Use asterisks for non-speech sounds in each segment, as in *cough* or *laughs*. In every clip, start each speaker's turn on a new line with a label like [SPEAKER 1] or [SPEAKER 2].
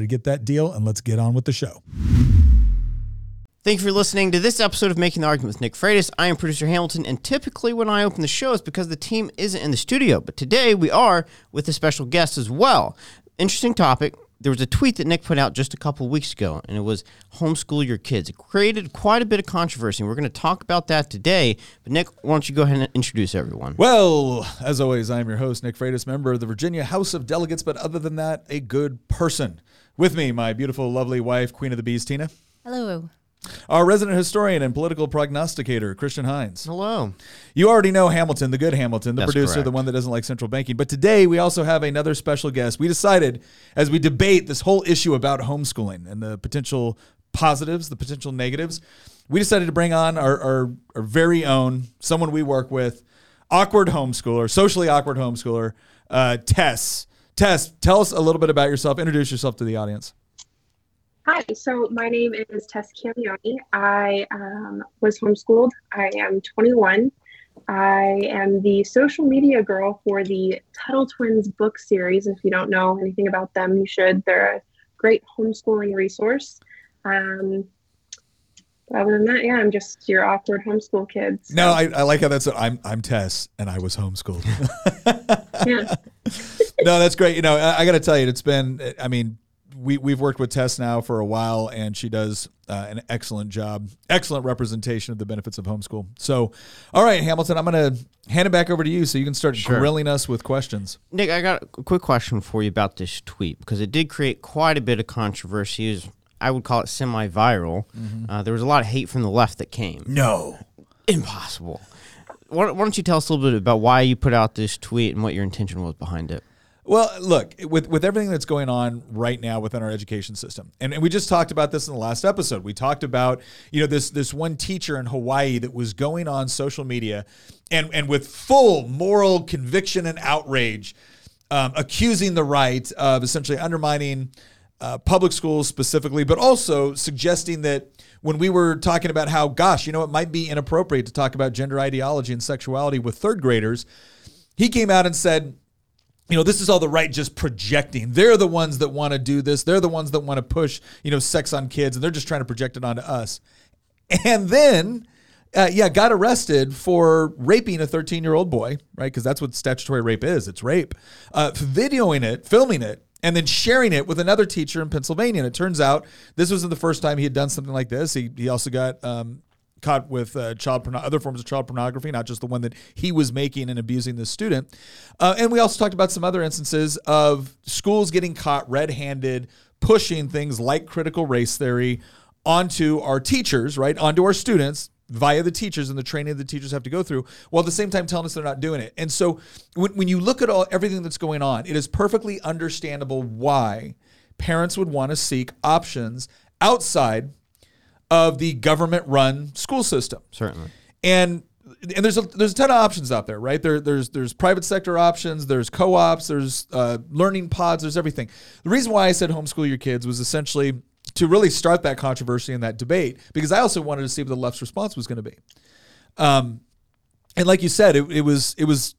[SPEAKER 1] to get that deal, and let's get on with the show.
[SPEAKER 2] Thank you for listening to this episode of Making the Argument with Nick Freitas. I am producer Hamilton, and typically when I open the show, it's because the team isn't in the studio. But today we are with a special guest as well. Interesting topic. There was a tweet that Nick put out just a couple weeks ago, and it was homeschool your kids. It created quite a bit of controversy. and We're going to talk about that today. But Nick, why don't you go ahead and introduce everyone?
[SPEAKER 1] Well, as always, I'm your host, Nick Freitas, member of the Virginia House of Delegates, but other than that, a good person. With me, my beautiful, lovely wife, Queen of the Bees, Tina.
[SPEAKER 3] Hello.
[SPEAKER 1] Our resident historian and political prognosticator, Christian Hines.
[SPEAKER 2] Hello.
[SPEAKER 1] You already know Hamilton, the good Hamilton, the
[SPEAKER 2] That's
[SPEAKER 1] producer,
[SPEAKER 2] correct.
[SPEAKER 1] the one that doesn't like central banking. But today we also have another special guest. We decided as we debate this whole issue about homeschooling and the potential positives, the potential negatives, we decided to bring on our, our, our very own, someone we work with, awkward homeschooler, socially awkward homeschooler, uh, Tess. Tess, tell us a little bit about yourself. Introduce yourself to the audience.
[SPEAKER 4] Hi, so my name is Tess Camioni. I um, was homeschooled. I am 21. I am the social media girl for the Tuttle Twins book series. If you don't know anything about them, you should. They're a great homeschooling resource. Um, but other than that, yeah, I'm just your awkward homeschool kids.
[SPEAKER 1] No, I, I like how that's. I'm I'm Tess, and I was homeschooled. *laughs*
[SPEAKER 4] Yeah.
[SPEAKER 1] no, that's great. You know, I, I got to tell you, it's been. I mean, we we've worked with Tess now for a while, and she does uh, an excellent job, excellent representation of the benefits of homeschool. So, all right, Hamilton, I'm going to hand it back over to you so you can start
[SPEAKER 2] Sure.
[SPEAKER 1] grilling us with questions.
[SPEAKER 2] Nick, I got a quick question for you about this tweet because it did create quite a bit of controversy. It was- I would call it semi viral. Uh, there was a lot of hate from the left that came.
[SPEAKER 1] No.
[SPEAKER 2] Impossible. Why, why don't you tell us a little bit about why you put out this tweet and what your intention was behind it?
[SPEAKER 1] Well, look, with with everything that's going on right now within our education system, and, and we just talked about this in the last episode. We talked about you know this this one teacher in Hawaii that was going on social media, and and with full moral conviction and outrage, um, accusing the right of essentially undermining uh, public schools specifically, but also suggesting that when we were talking about how, gosh, you know, it might be inappropriate to talk about gender ideology and sexuality with third graders, he came out and said you know, this is all the right just projecting. They're the ones that want to do this. They're the ones that want to push, you know, sex on kids, and they're just trying to project it onto us. And then, uh, yeah, got arrested for raping a 13 year old boy, right? Because that's what statutory rape is it's rape. Uh, videoing it, filming it, and then sharing it with another teacher in Pennsylvania. And it turns out this wasn't the first time he had done something like this. He, he also got um, caught with uh, child porno- other forms of child pornography, not just the one that he was making and abusing the student. Uh, and we also talked about some other instances of schools getting caught red-handed pushing things like critical race theory onto our teachers, right, onto our students via the teachers and the training the teachers have to go through, while at the same time telling us they're not doing it. And so when, when you look at all everything that's going on, it is perfectly understandable why parents would want to seek options outside of the government run school system.
[SPEAKER 2] Certainly.
[SPEAKER 1] And and there's a there's a ton of options out there, right? There there's there's private sector options, there's co-ops, there's uh, learning pods, there's everything. The reason why I said homeschool your kids was essentially to really start that controversy and that debate because I also wanted to see what the left's response was going to be. Um, and like you said, it, it was it was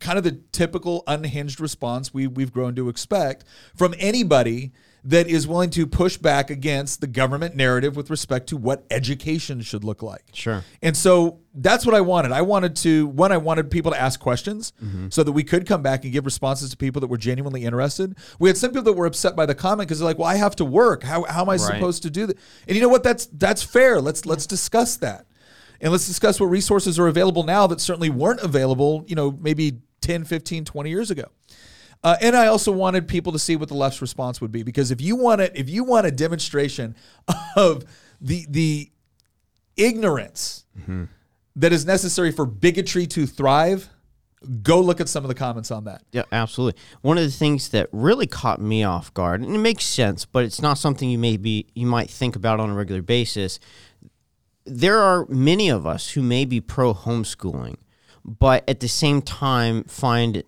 [SPEAKER 1] kind of the typical unhinged response we we've grown to expect from anybody that is willing to push back against the government narrative with respect to what education should look like.
[SPEAKER 2] Sure.
[SPEAKER 1] And so that's what I wanted. I wanted to one, I wanted people to ask questions mm-hmm. so that we could come back and give responses to people that were genuinely interested. We had some people that were upset by the comment because they're like, "Well, I have to work. How, how am I supposed to do that?" And you know what? That's that's fair. Let's let's discuss that. And let's discuss what resources are available now that certainly weren't available, you know, maybe 10, 15, 20 years ago. Uh, and I also wanted people to see what the left's response would be because if you want it, if you want a demonstration *laughs* of the the ignorance that is necessary for bigotry to thrive, go look at some of the comments on that.
[SPEAKER 2] Yeah, absolutely. One of the things that really caught me off guard, and it makes sense, but it's not something you maybe you might think about on a regular basis. There are many of us who may be pro homeschooling, but at the same time find it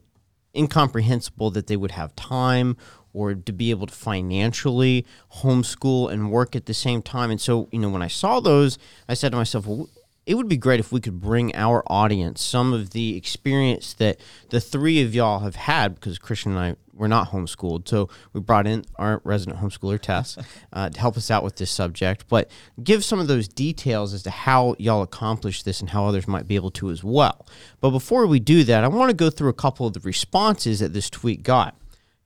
[SPEAKER 2] incomprehensible that they would have time or to be able to financially homeschool and work at the same time. And so, you know, when I saw those, I said to myself, well, it would be great if we could bring our audience some of the experience that the three of y'all have had because Christian and I were not homeschooled. So we brought in our resident homeschooler, Tess, *laughs* uh, to help us out with this subject. But give some of those details as to how y'all accomplished this and how others might be able to as well. But before we do that, I want to go through a couple of the responses that this tweet got.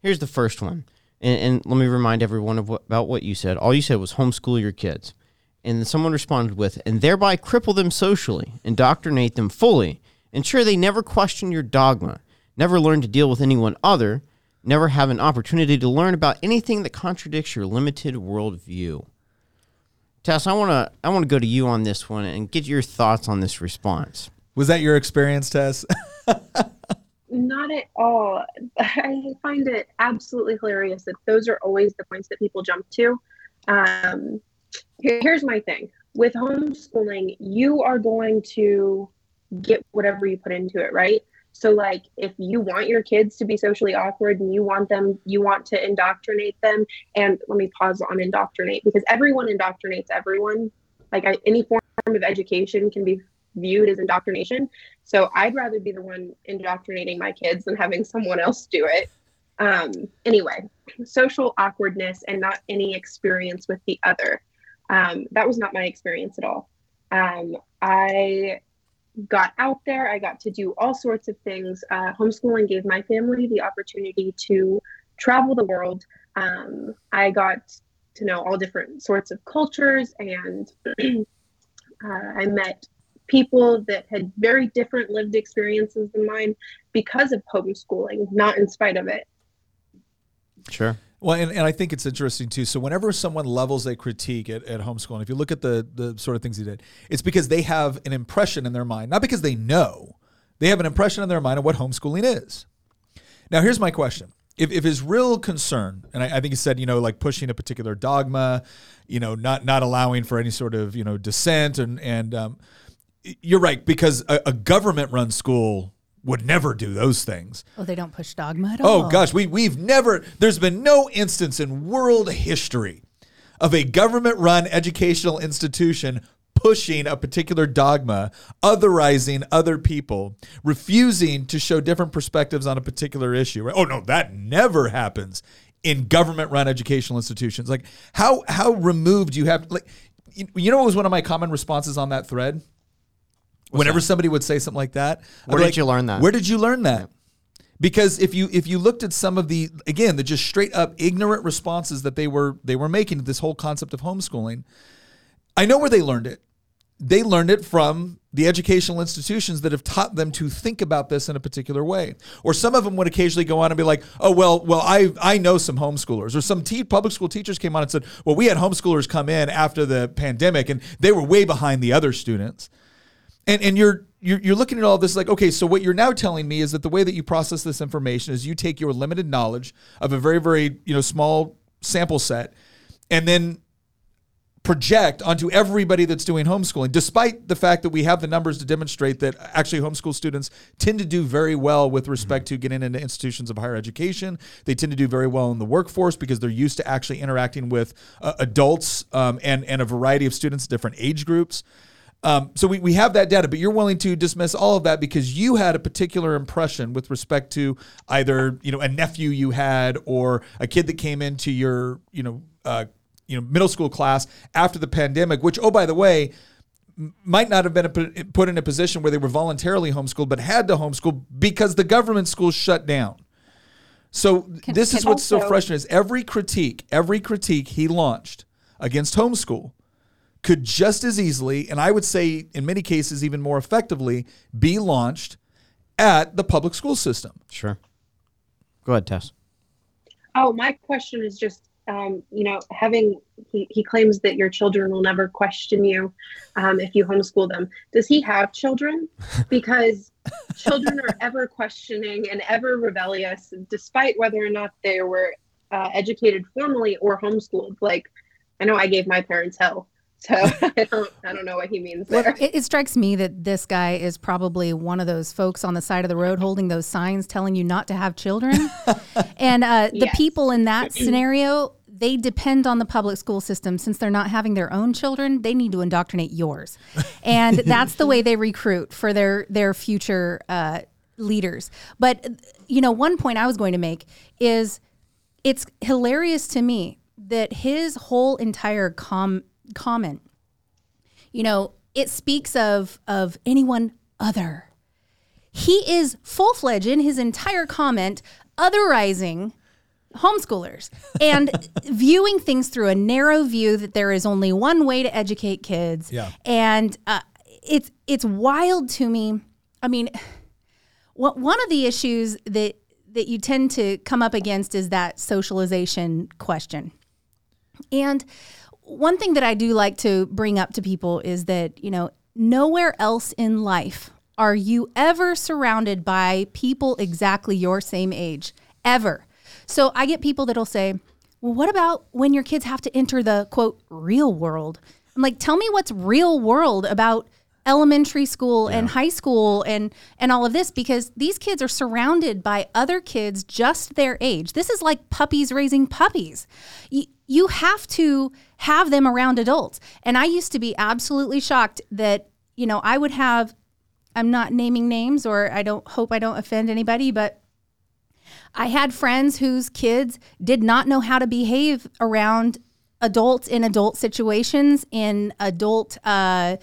[SPEAKER 2] Here's the first one. And, and let me remind everyone of what, about what you said. All you said was homeschool your kids. And someone responded with, and thereby cripple them socially, indoctrinate them fully, ensure they never question your dogma, never learn to deal with anyone other, never have an opportunity to learn about anything that contradicts your limited worldview. Tess, I want to I want to go to you on this one and get your thoughts on this response.
[SPEAKER 1] Was that your experience, Tess? *laughs*
[SPEAKER 4] Not at all. I find it absolutely hilarious that those are always the points that people jump to. Um, here- here's my thing with homeschooling, you are going to get whatever you put into it, right? So, like, if you want your kids to be socially awkward and you want them, you want to indoctrinate them, and let me pause on indoctrinate because everyone indoctrinates everyone. Like, I, any form of education can be viewed as indoctrination. So, I'd rather be the one indoctrinating my kids than having someone else do it. Um, anyway, social awkwardness and not any experience with the other. Um, that was not my experience at all. Um, I got out there. I got to do all sorts of things. Uh, homeschooling gave my family the opportunity to travel the world. Um, I got to know all different sorts of cultures, and *clears throat* uh, I met people that had very different lived experiences than mine because of homeschooling, not in spite of it.
[SPEAKER 2] Sure.
[SPEAKER 1] Well, and, and I think it's interesting too. So whenever someone levels a critique at, at homeschooling, if you look at the the sort of things he did, it's because they have an impression in their mind, not because they know. They have an impression in their mind of what homeschooling is. Now, here's my question. If, if his real concern, and I, I think he said, you know, like pushing a particular dogma, you know, not not allowing for any sort of, you know, dissent and and um, you're right, because a, a government run school would never do those things.
[SPEAKER 3] Oh, they don't push dogma at oh, all.
[SPEAKER 1] Oh gosh, we we've never there's been no instance in world history of a government run educational institution pushing a particular dogma, otherizing other people, refusing to show different perspectives on a particular issue. Right? Oh no, that never happens in government run educational institutions. Like how how removed you have like you you know what was one of my common responses on that thread? Whenever somebody would say something like that, I'd
[SPEAKER 2] Where
[SPEAKER 1] be
[SPEAKER 2] did you learn that?
[SPEAKER 1] Where did you learn that? Because if you if you looked at some of the again the just straight up ignorant responses that they were they were making to this whole concept of homeschooling, I know where they learned it. They learned it from the educational institutions that have taught them to think about this in a particular way. Or some of them would occasionally go on and be like, "Oh well, well I I know some homeschoolers." Or some te- public school teachers came on and said, "Well, we had homeschoolers come in after the pandemic and they were way behind the other students." And and you're you're, you're looking at all this like, okay, so what you're now telling me is that the way that you process this information is you take your limited knowledge of a very, very, you know, small sample set and then project onto everybody that's doing homeschooling, despite the fact that we have the numbers to demonstrate that actually homeschool students tend to do very well with respect to getting into institutions of higher education. They tend to do very well in the workforce because they're used to actually interacting with uh, adults um, and, and a variety of students, different age groups. Um, so we, we have that data, but you're willing to dismiss all of that because you had a particular impression with respect to either you know a nephew you had or a kid that came into your you know uh, you know middle school class after the pandemic. Which oh by the way, might not have been a, put in a position where they were voluntarily homeschooled, but had to homeschool because the government schools shut down. So this is
[SPEAKER 4] can
[SPEAKER 1] what's so frustrating is every critique, every critique he launched against homeschool could just as easily, and I would say in many cases even more effectively, be launched at the public school system.
[SPEAKER 2] Sure. Go ahead, Tess.
[SPEAKER 4] Oh, my question is just, um, you know, having he, he claims that your children will never question you um, if you homeschool them. Does he have children? *laughs* Because children are ever questioning and ever rebellious, despite whether or not they were uh, educated formally or homeschooled. Like, I know I gave my parents hell, so *laughs* I don't, I don't know what he means there.
[SPEAKER 3] It, it strikes me that this guy is probably one of those folks on the side of the road holding those signs telling you not to have children. *laughs* and uh, the
[SPEAKER 4] Yes.
[SPEAKER 3] people in that *clears throat* scenario, they depend on the public school system. Since they're not having their own children, they need to indoctrinate yours. And *laughs* that's the way they recruit for their, their future uh, leaders. But, you know, one point I was going to make is it's hilarious to me that his whole entire com- comment you know it speaks of of anyone other. He is full-fledged in his entire comment otherizing homeschoolers and *laughs* viewing things through a narrow view that there is only one way to educate kids.
[SPEAKER 1] Yeah.
[SPEAKER 3] and uh, it's it's wild to me. I mean *sighs* what one of the issues that that you tend to come up against is that socialization question. And one thing that I do like to bring up to people is that, you know, nowhere else in life are you ever surrounded by people exactly your same age, ever. So I get people that'll say, well, what about when your kids have to enter the quote real world? I'm like, tell me what's real world about elementary school and high school and and all of this because these kids are surrounded by other kids just their age. This is like puppies raising puppies. You, have to have them around adults. And I used to be absolutely shocked that, you know, I would have I'm not naming names or I don't hope I don't offend anybody, but I had friends whose kids did not know how to behave around adults in adult situations, in adult, uh,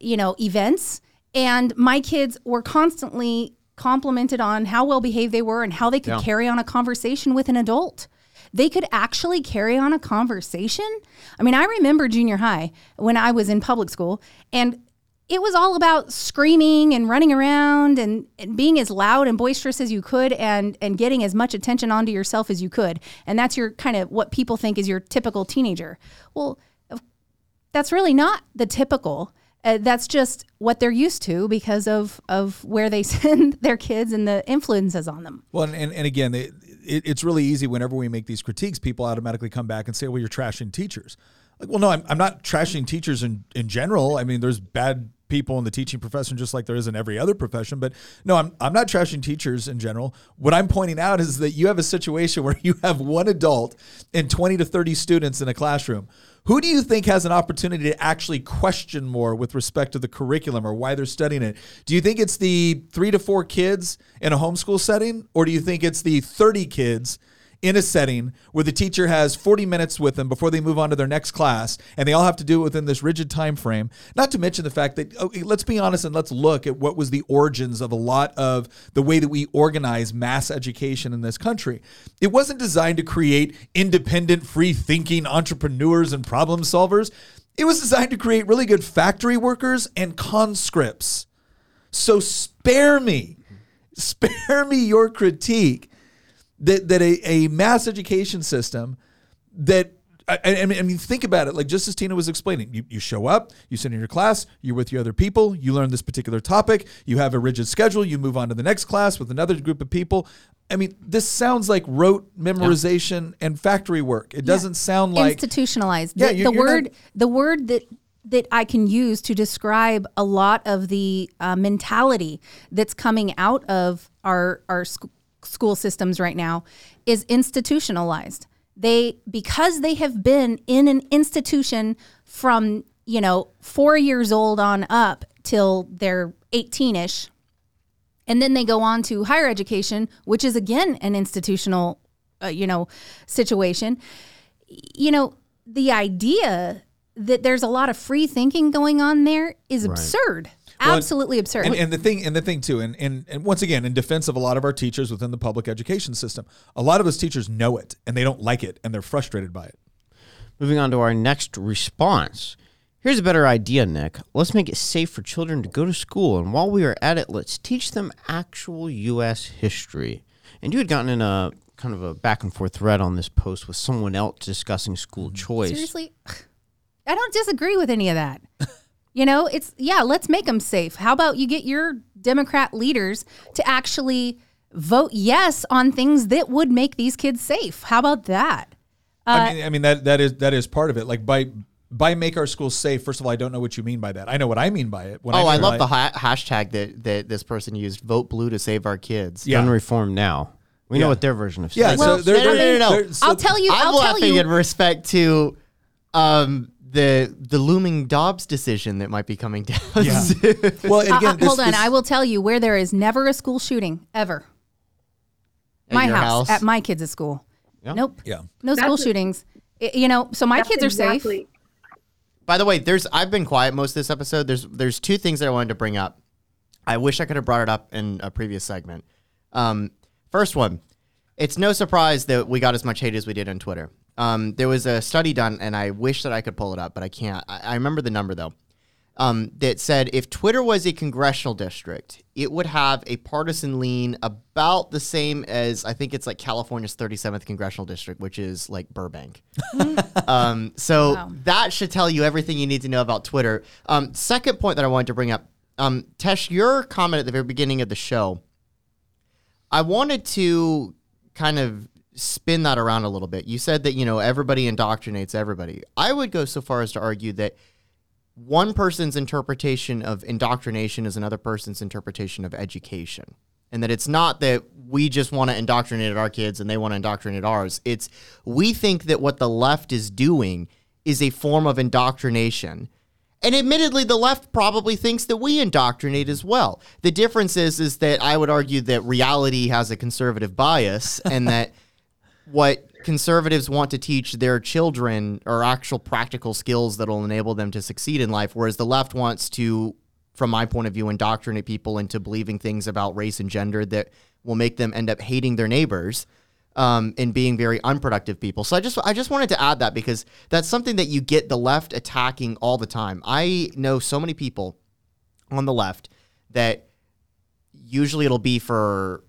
[SPEAKER 3] you know, events. And my kids were constantly complimented on how well behaved they were and how they could
[SPEAKER 2] Yeah.
[SPEAKER 3] carry on a conversation with an adult. They could actually carry on a conversation. I mean, I remember junior high when I was in public school, and it was all about screaming and running around and, and being as loud and boisterous as you could and and getting as much attention onto yourself as you could. And that's your kind of what people think is your typical teenager. Well, that's really not the typical. Uh, that's just what they're used to because of of where they *laughs* send their kids and the influences on them.
[SPEAKER 1] Well, and, and, again, it, it's really easy whenever we make these critiques, people automatically come back and say, well, you're trashing teachers. Like, well, no, I'm, I'm not trashing teachers in, in general. I mean, there's bad people in the teaching profession just like there is in every other profession. But no, I'm, I'm not trashing teachers in general. What I'm pointing out is that you have a situation *laughs* where you have one adult and 20 to 30 students in a classroom. Who do you think has an opportunity to actually question more with respect to the curriculum or why they're studying it? Do you think it's the three to four kids in a homeschool setting, or do you think it's the 30 kids in a setting where the teacher has 40 minutes with them before they move on to their next class and they all have to do it within this rigid time frame. Not to mention the fact that let's be honest and let's look at what was the origins of a lot of the way that we organize mass education in this country. It wasn't designed to create independent free thinking entrepreneurs and problem solvers. It was designed to create really good factory workers and conscripts. So spare me spare me your critique that that a, a mass education system that I, I mean, I mean, think about it. Like just as Tina was explaining, you, you show up, you sit in your class, you're with your other people, you learn this particular topic, you have a rigid schedule, you move on to the next class with another group of people. I mean, this sounds like rote memorization and factory work. It doesn't sound like
[SPEAKER 3] institutionalized.
[SPEAKER 1] Yeah,
[SPEAKER 3] the,
[SPEAKER 1] you're-
[SPEAKER 3] the
[SPEAKER 1] you're
[SPEAKER 3] word
[SPEAKER 1] not-
[SPEAKER 3] the word that that I can use to describe a lot of the uh, mentality that's coming out of our our sc- school systems right now is institutionalized. They because they have been in an institution from you know, four years old on up till they're 18 ish. And then they go on to higher education, which is again an institutional, uh, you know, situation. You know, the idea that there's a lot of free thinking going on there is absurd.
[SPEAKER 1] Well,
[SPEAKER 3] Absolutely absurd.
[SPEAKER 1] And, and the thing, and the thing too, and, and and once again, in defense of a lot of our teachers within the public education system, a lot of us teachers know it and they don't like it and they're frustrated by it.
[SPEAKER 2] Moving on to our next response. Here's a better idea, Nick. Let's make it safe for children to go to school, and while we are at it, let's teach them actual U.S. history. And you had gotten in a kind of a back and forth thread on this post with someone else discussing school mm-hmm. choice.
[SPEAKER 3] Seriously, *laughs* I don't disagree with any of that. *laughs* you know, it's yeah, let's make them safe. How about you get your Democrat leaders to actually vote yes on things that would make these kids safe? How about that? Uh,
[SPEAKER 1] I mean, I mean that that is that is part of it. Like by by make our schools safe. First of all, I don't know what you mean by that. I know what I mean by it. When
[SPEAKER 5] Oh, I
[SPEAKER 1] mean
[SPEAKER 5] love
[SPEAKER 1] by-
[SPEAKER 5] the ha- hashtag that, that this person used. Vote blue to save our kids.
[SPEAKER 1] Yeah.
[SPEAKER 2] Gun reform now. We
[SPEAKER 1] Yeah.
[SPEAKER 2] know what their version of
[SPEAKER 1] Yeah,
[SPEAKER 3] Well,
[SPEAKER 1] so they're,
[SPEAKER 3] no, no,
[SPEAKER 5] no, no, no.
[SPEAKER 1] so-
[SPEAKER 3] I'll tell you.
[SPEAKER 5] I'm
[SPEAKER 3] I'll tell
[SPEAKER 5] laughing
[SPEAKER 3] you.
[SPEAKER 5] in respect to um, the the looming Dobbs decision that might be coming down.
[SPEAKER 1] Yeah. *laughs*
[SPEAKER 5] soon.
[SPEAKER 1] Well, and
[SPEAKER 3] Uh,
[SPEAKER 1] again,
[SPEAKER 3] uh,
[SPEAKER 1] this-
[SPEAKER 3] hold on.
[SPEAKER 1] this-
[SPEAKER 3] I will tell you where there is never a school shooting ever.
[SPEAKER 5] At
[SPEAKER 3] my house,
[SPEAKER 5] house?
[SPEAKER 3] at my kids' school.
[SPEAKER 2] Yeah.
[SPEAKER 3] Nope.
[SPEAKER 1] Yeah.
[SPEAKER 3] No school
[SPEAKER 4] That's
[SPEAKER 3] shootings. I- you know, so my kids are
[SPEAKER 4] exactly-
[SPEAKER 3] safe.
[SPEAKER 5] By the way, there's I've been quiet most of this episode. There's there's two things that I wanted to bring up. I wish I could have brought it up in a previous segment. Um, first one, it's no surprise that we got as much hate as we did on Twitter. Um, there was a study done, and I wish that I could pull it up, but I can't. I, I remember the number though. Um, that said if Twitter was a congressional district, it would have a partisan lean about the same as I think it's like California's 37th congressional district, which is like Burbank. *laughs* um, so
[SPEAKER 3] Wow.
[SPEAKER 5] that should tell you everything you need to know about Twitter. Um, second point that I wanted to bring up, um, Tesh, your comment at the very beginning of the show, I wanted to kind of spin that around a little bit. You said that you know everybody indoctrinates everybody. I would go so far as to argue that one person's interpretation of indoctrination is another person's interpretation of education. And that it's not that we just want to indoctrinate our kids and they want to indoctrinate ours. It's we think that what the left is doing is a form of indoctrination. And admittedly, the left probably thinks that we indoctrinate as well. The difference is, is that I would argue that reality has a conservative bias and that *laughs* what conservatives want to teach their children are actual practical skills that will enable them to succeed in life, whereas the left wants to, from my point of view, indoctrinate people into believing things about race and gender that will make them end up hating their neighbors um, and being very unproductive people. So I just I just wanted to add that because that's something that you get the left attacking all the time. I know so many people on the left that usually it'll be for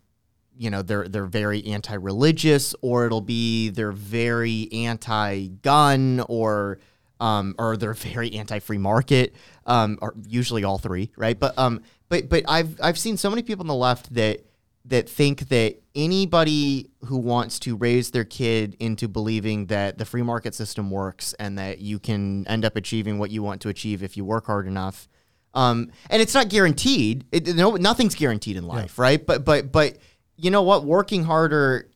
[SPEAKER 5] you know they're they're very anti-religious or it'll be they're very anti-gun or um, or they're very anti-free market um, or usually all three right but um but but I've I've seen so many people on the left that that think that anybody who wants to raise their kid into believing that the free market system works and that you can end up achieving what you want to achieve if you work hard enough um, and it's not guaranteed. It, no, nothing's guaranteed in life, right? But but but you know what? Working harder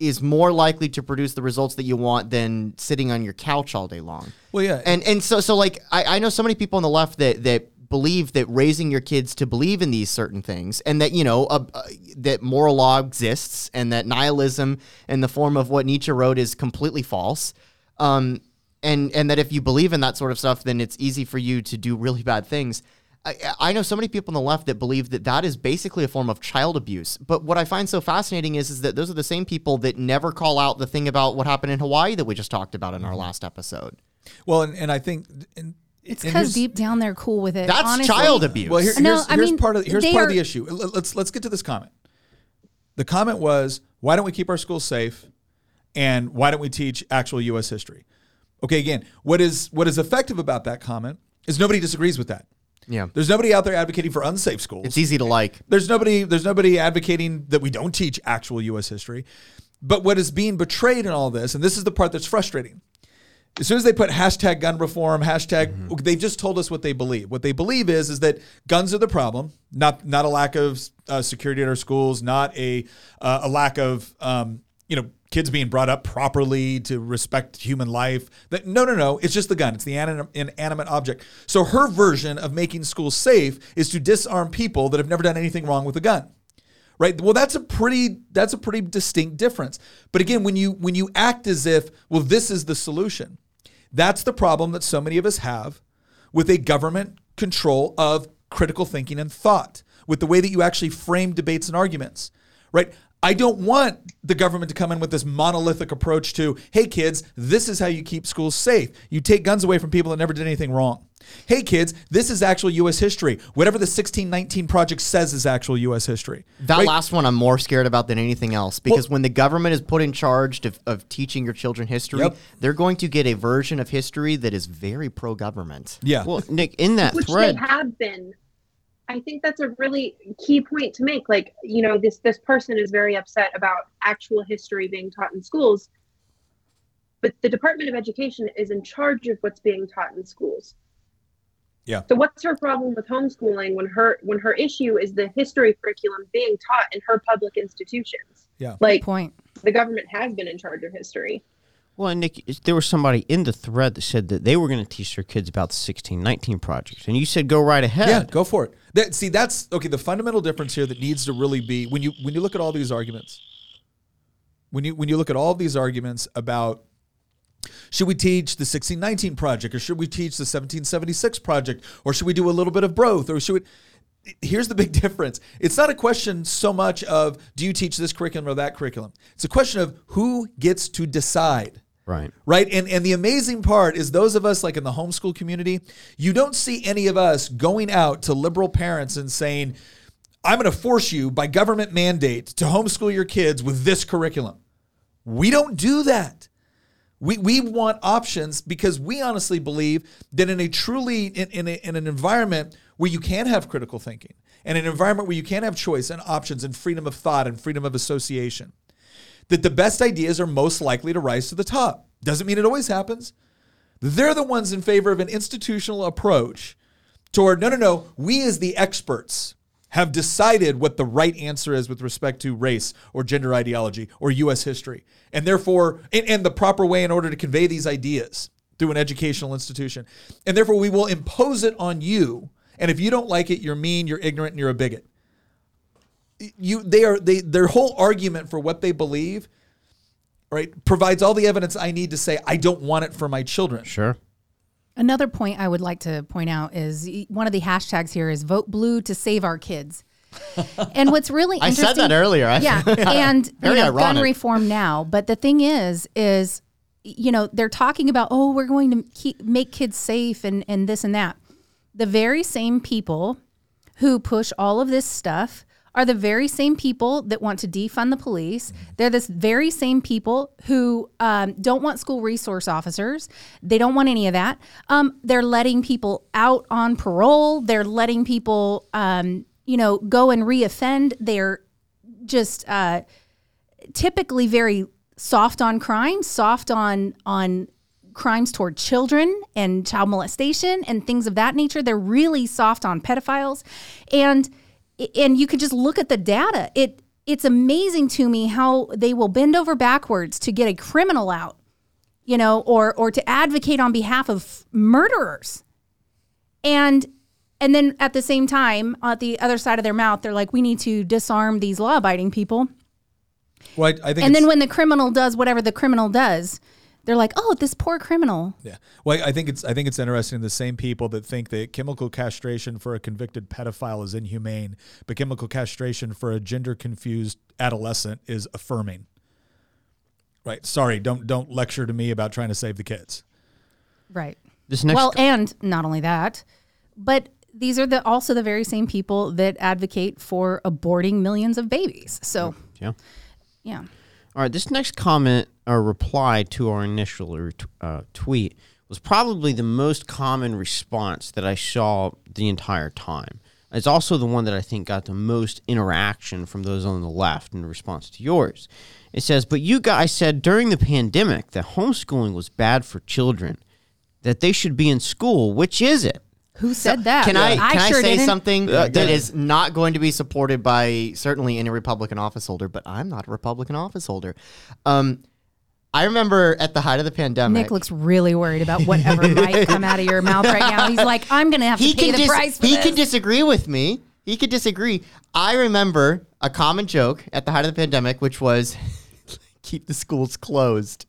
[SPEAKER 5] is more likely to produce the results that you want than sitting on your couch all day long.
[SPEAKER 1] Well, yeah.
[SPEAKER 5] And and so so like I, I know so many people on the left that that believe that raising your kids to believe in these certain things and that you know uh, uh, that moral law exists and that nihilism in the form of what Nietzsche wrote is completely false. Um, and and that if you believe in that sort of stuff, then it's easy for you to do really bad things. I, I know so many people on the left that believe that that is basically a form of child abuse. But what I find so fascinating is, is that those are the same people that never call out the thing about what happened in Hawaii that we just talked about in our mm-hmm. last episode.
[SPEAKER 1] well, and, and I think and,
[SPEAKER 3] It's because deep down they're cool with it.
[SPEAKER 5] That's
[SPEAKER 3] honestly.
[SPEAKER 5] child abuse.
[SPEAKER 1] Well, here,
[SPEAKER 3] No,
[SPEAKER 1] here's,
[SPEAKER 3] I
[SPEAKER 1] here's
[SPEAKER 3] mean,
[SPEAKER 1] part of here's
[SPEAKER 3] they
[SPEAKER 1] part of the issue. Let- Let's let's get to this comment. The comment was, "Why don't we keep our schools safe?" And why don't we teach actual U.S. history? Okay, again, what is what is effective about that comment is nobody disagrees with that.
[SPEAKER 5] Yeah.
[SPEAKER 1] There's nobody out there advocating for unsafe schools.
[SPEAKER 5] It's easy to like.
[SPEAKER 1] There's nobody there's nobody advocating that we don't teach actual US history. But what is being betrayed in all this, and this is the part that's frustrating. As soon as they put hashtag gun reform, hashtag, they've just told us what they believe. What they believe is is that guns are the problem, not not a lack of uh, security at our schools, not a uh, a lack of um, you know kids being brought up properly to respect human life. That no, no, no. It's just the gun. It's the anim- inanimate object. So her version of making schools safe is to disarm people that have never done anything wrong with a gun. Right. Well, that's a pretty that's a pretty distinct difference. But again, when you when you act as if well, this is the solution, that's the problem that so many of us have with a government control of critical thinking and thought, with the way that you actually frame debates and arguments. Right. I don't want the government to come in with this monolithic approach to, hey, kids, this is how you keep schools safe. You take guns away from people that never did anything wrong. Hey, kids, this is actual U.S. history. Whatever the 1619 Project says is actual U.S. history.
[SPEAKER 5] That
[SPEAKER 1] Right?
[SPEAKER 5] last one I'm more scared about than anything else because when the government is put in charge of, of teaching your children history,
[SPEAKER 1] Yep.
[SPEAKER 5] they're going to get a version of history that is very pro government.
[SPEAKER 1] Yeah.
[SPEAKER 2] Well, Nick, in that
[SPEAKER 4] which
[SPEAKER 2] thread,
[SPEAKER 4] they have been i think that's a really key point to make like you know this this person is very upset about actual history being taught in schools but the department of education is in charge of what's being taught in schools
[SPEAKER 1] Yeah.
[SPEAKER 4] so what's her problem with homeschooling when her when her issue is the history curriculum being taught in her public institutions
[SPEAKER 1] Yeah.
[SPEAKER 4] like
[SPEAKER 3] Point.
[SPEAKER 4] the government has been in charge of history
[SPEAKER 2] well, Nick, there was somebody in the thread that said that they were going to teach their kids about the 1619 project, and you said go right ahead.
[SPEAKER 1] Yeah, go for it. That, see, that's okay. The fundamental difference here that needs to really be when you when you look at all these arguments, when you when you look at all these arguments about should we teach the 1619 project or should we teach the 1776 project or should we do a little bit of both or should we here's the big *laughs* difference it's not a question so much of do you teach this curriculum or that curriculum it's a question of who gets to decide
[SPEAKER 2] Right.
[SPEAKER 1] right? And and the amazing part is those of us like in the homeschool community you don't see any of us going out to liberal parents and saying i'm going to force you by government mandate to homeschool your kids with this curriculum. We don't do that. We, we want options because we honestly believe that in a truly in, in, a, in an environment where you can have critical thinking and an environment where you can have choice and options and freedom of thought and freedom of association that the best ideas are most likely to rise to the top. Doesn't mean it always happens. They're the ones in favor of an institutional approach toward no, no, no, we as the experts have decided what the right answer is with respect to race or gender ideology or U.S. history. And therefore, and, and the proper way in order to convey these ideas through an educational institution. And therefore, we will impose it on you. And if you don't like it, you're mean, you're ignorant, and you're a bigot you they are they their whole argument for what they believe right provides all the evidence i need to say i don't want it for my children
[SPEAKER 2] Sure.
[SPEAKER 3] Another point I would like to point out is one of the hashtags here is vote blue to save our kids. *laughs* and what's really
[SPEAKER 5] I
[SPEAKER 3] interesting,
[SPEAKER 5] said that earlier. I-
[SPEAKER 3] yeah, *laughs* and you know, gun reform now. But the thing is, is you know they're talking about oh we're going to keep make kids safe and and this and that. The very same people who push all of this stuff are the very same people that want to defund the police. They're this very same people who um, don't want school resource officers. They don't want any of that. Um, they're letting people out on parole. They're letting people, um, you know, go and reoffend. They're just uh, typically very soft on crime, soft on on crimes toward children and child molestation and things of that nature. They're really soft on pedophiles, and and you could just look at the data. It it's amazing to me how they will bend over backwards to get a criminal out, you know, or or to advocate on behalf of murderers, and and then at the same time, at the other side of their mouth, they're like, we need to disarm these law abiding people.
[SPEAKER 1] well i, I think
[SPEAKER 3] And then when the criminal does whatever the criminal does, they're like, "Oh, this poor criminal."
[SPEAKER 1] yeah well i think it's i think it's interesting the same people that think that chemical castration for a convicted pedophile is inhumane but chemical castration for a gender confused adolescent is affirming right sorry don't don't lecture to me about trying to save the kids
[SPEAKER 3] Right.
[SPEAKER 2] This next
[SPEAKER 3] well, and not only that, but these are the also the very same people that advocate for aborting millions of babies. So,
[SPEAKER 2] yeah.
[SPEAKER 3] yeah.
[SPEAKER 2] All right, this next comment or reply to our initial uh, tweet was probably the most common response that I saw the entire time. It's also the one that I think got the most interaction from those on the left in response to yours. It says, But you guys said during the pandemic that homeschooling was bad for children, that they should be in school. Which is it?
[SPEAKER 3] Who said that?
[SPEAKER 5] Can I,
[SPEAKER 3] I
[SPEAKER 5] can I
[SPEAKER 3] sure
[SPEAKER 5] say
[SPEAKER 3] didn't.
[SPEAKER 5] something that
[SPEAKER 1] ahead.
[SPEAKER 5] is not going to be supported by certainly any Republican office holder, but I'm not a Republican office holder. Um, I remember at the height of the pandemic,
[SPEAKER 3] Nick looks really worried about whatever *laughs* might come out of your mouth right now. He's like, I'm going to have to
[SPEAKER 5] he
[SPEAKER 3] pay
[SPEAKER 5] can
[SPEAKER 3] the
[SPEAKER 5] dis-
[SPEAKER 3] price for
[SPEAKER 5] he
[SPEAKER 3] this.
[SPEAKER 5] can disagree with me. He could disagree. I remember a common joke at the height of the pandemic, which was *laughs* keep the schools closed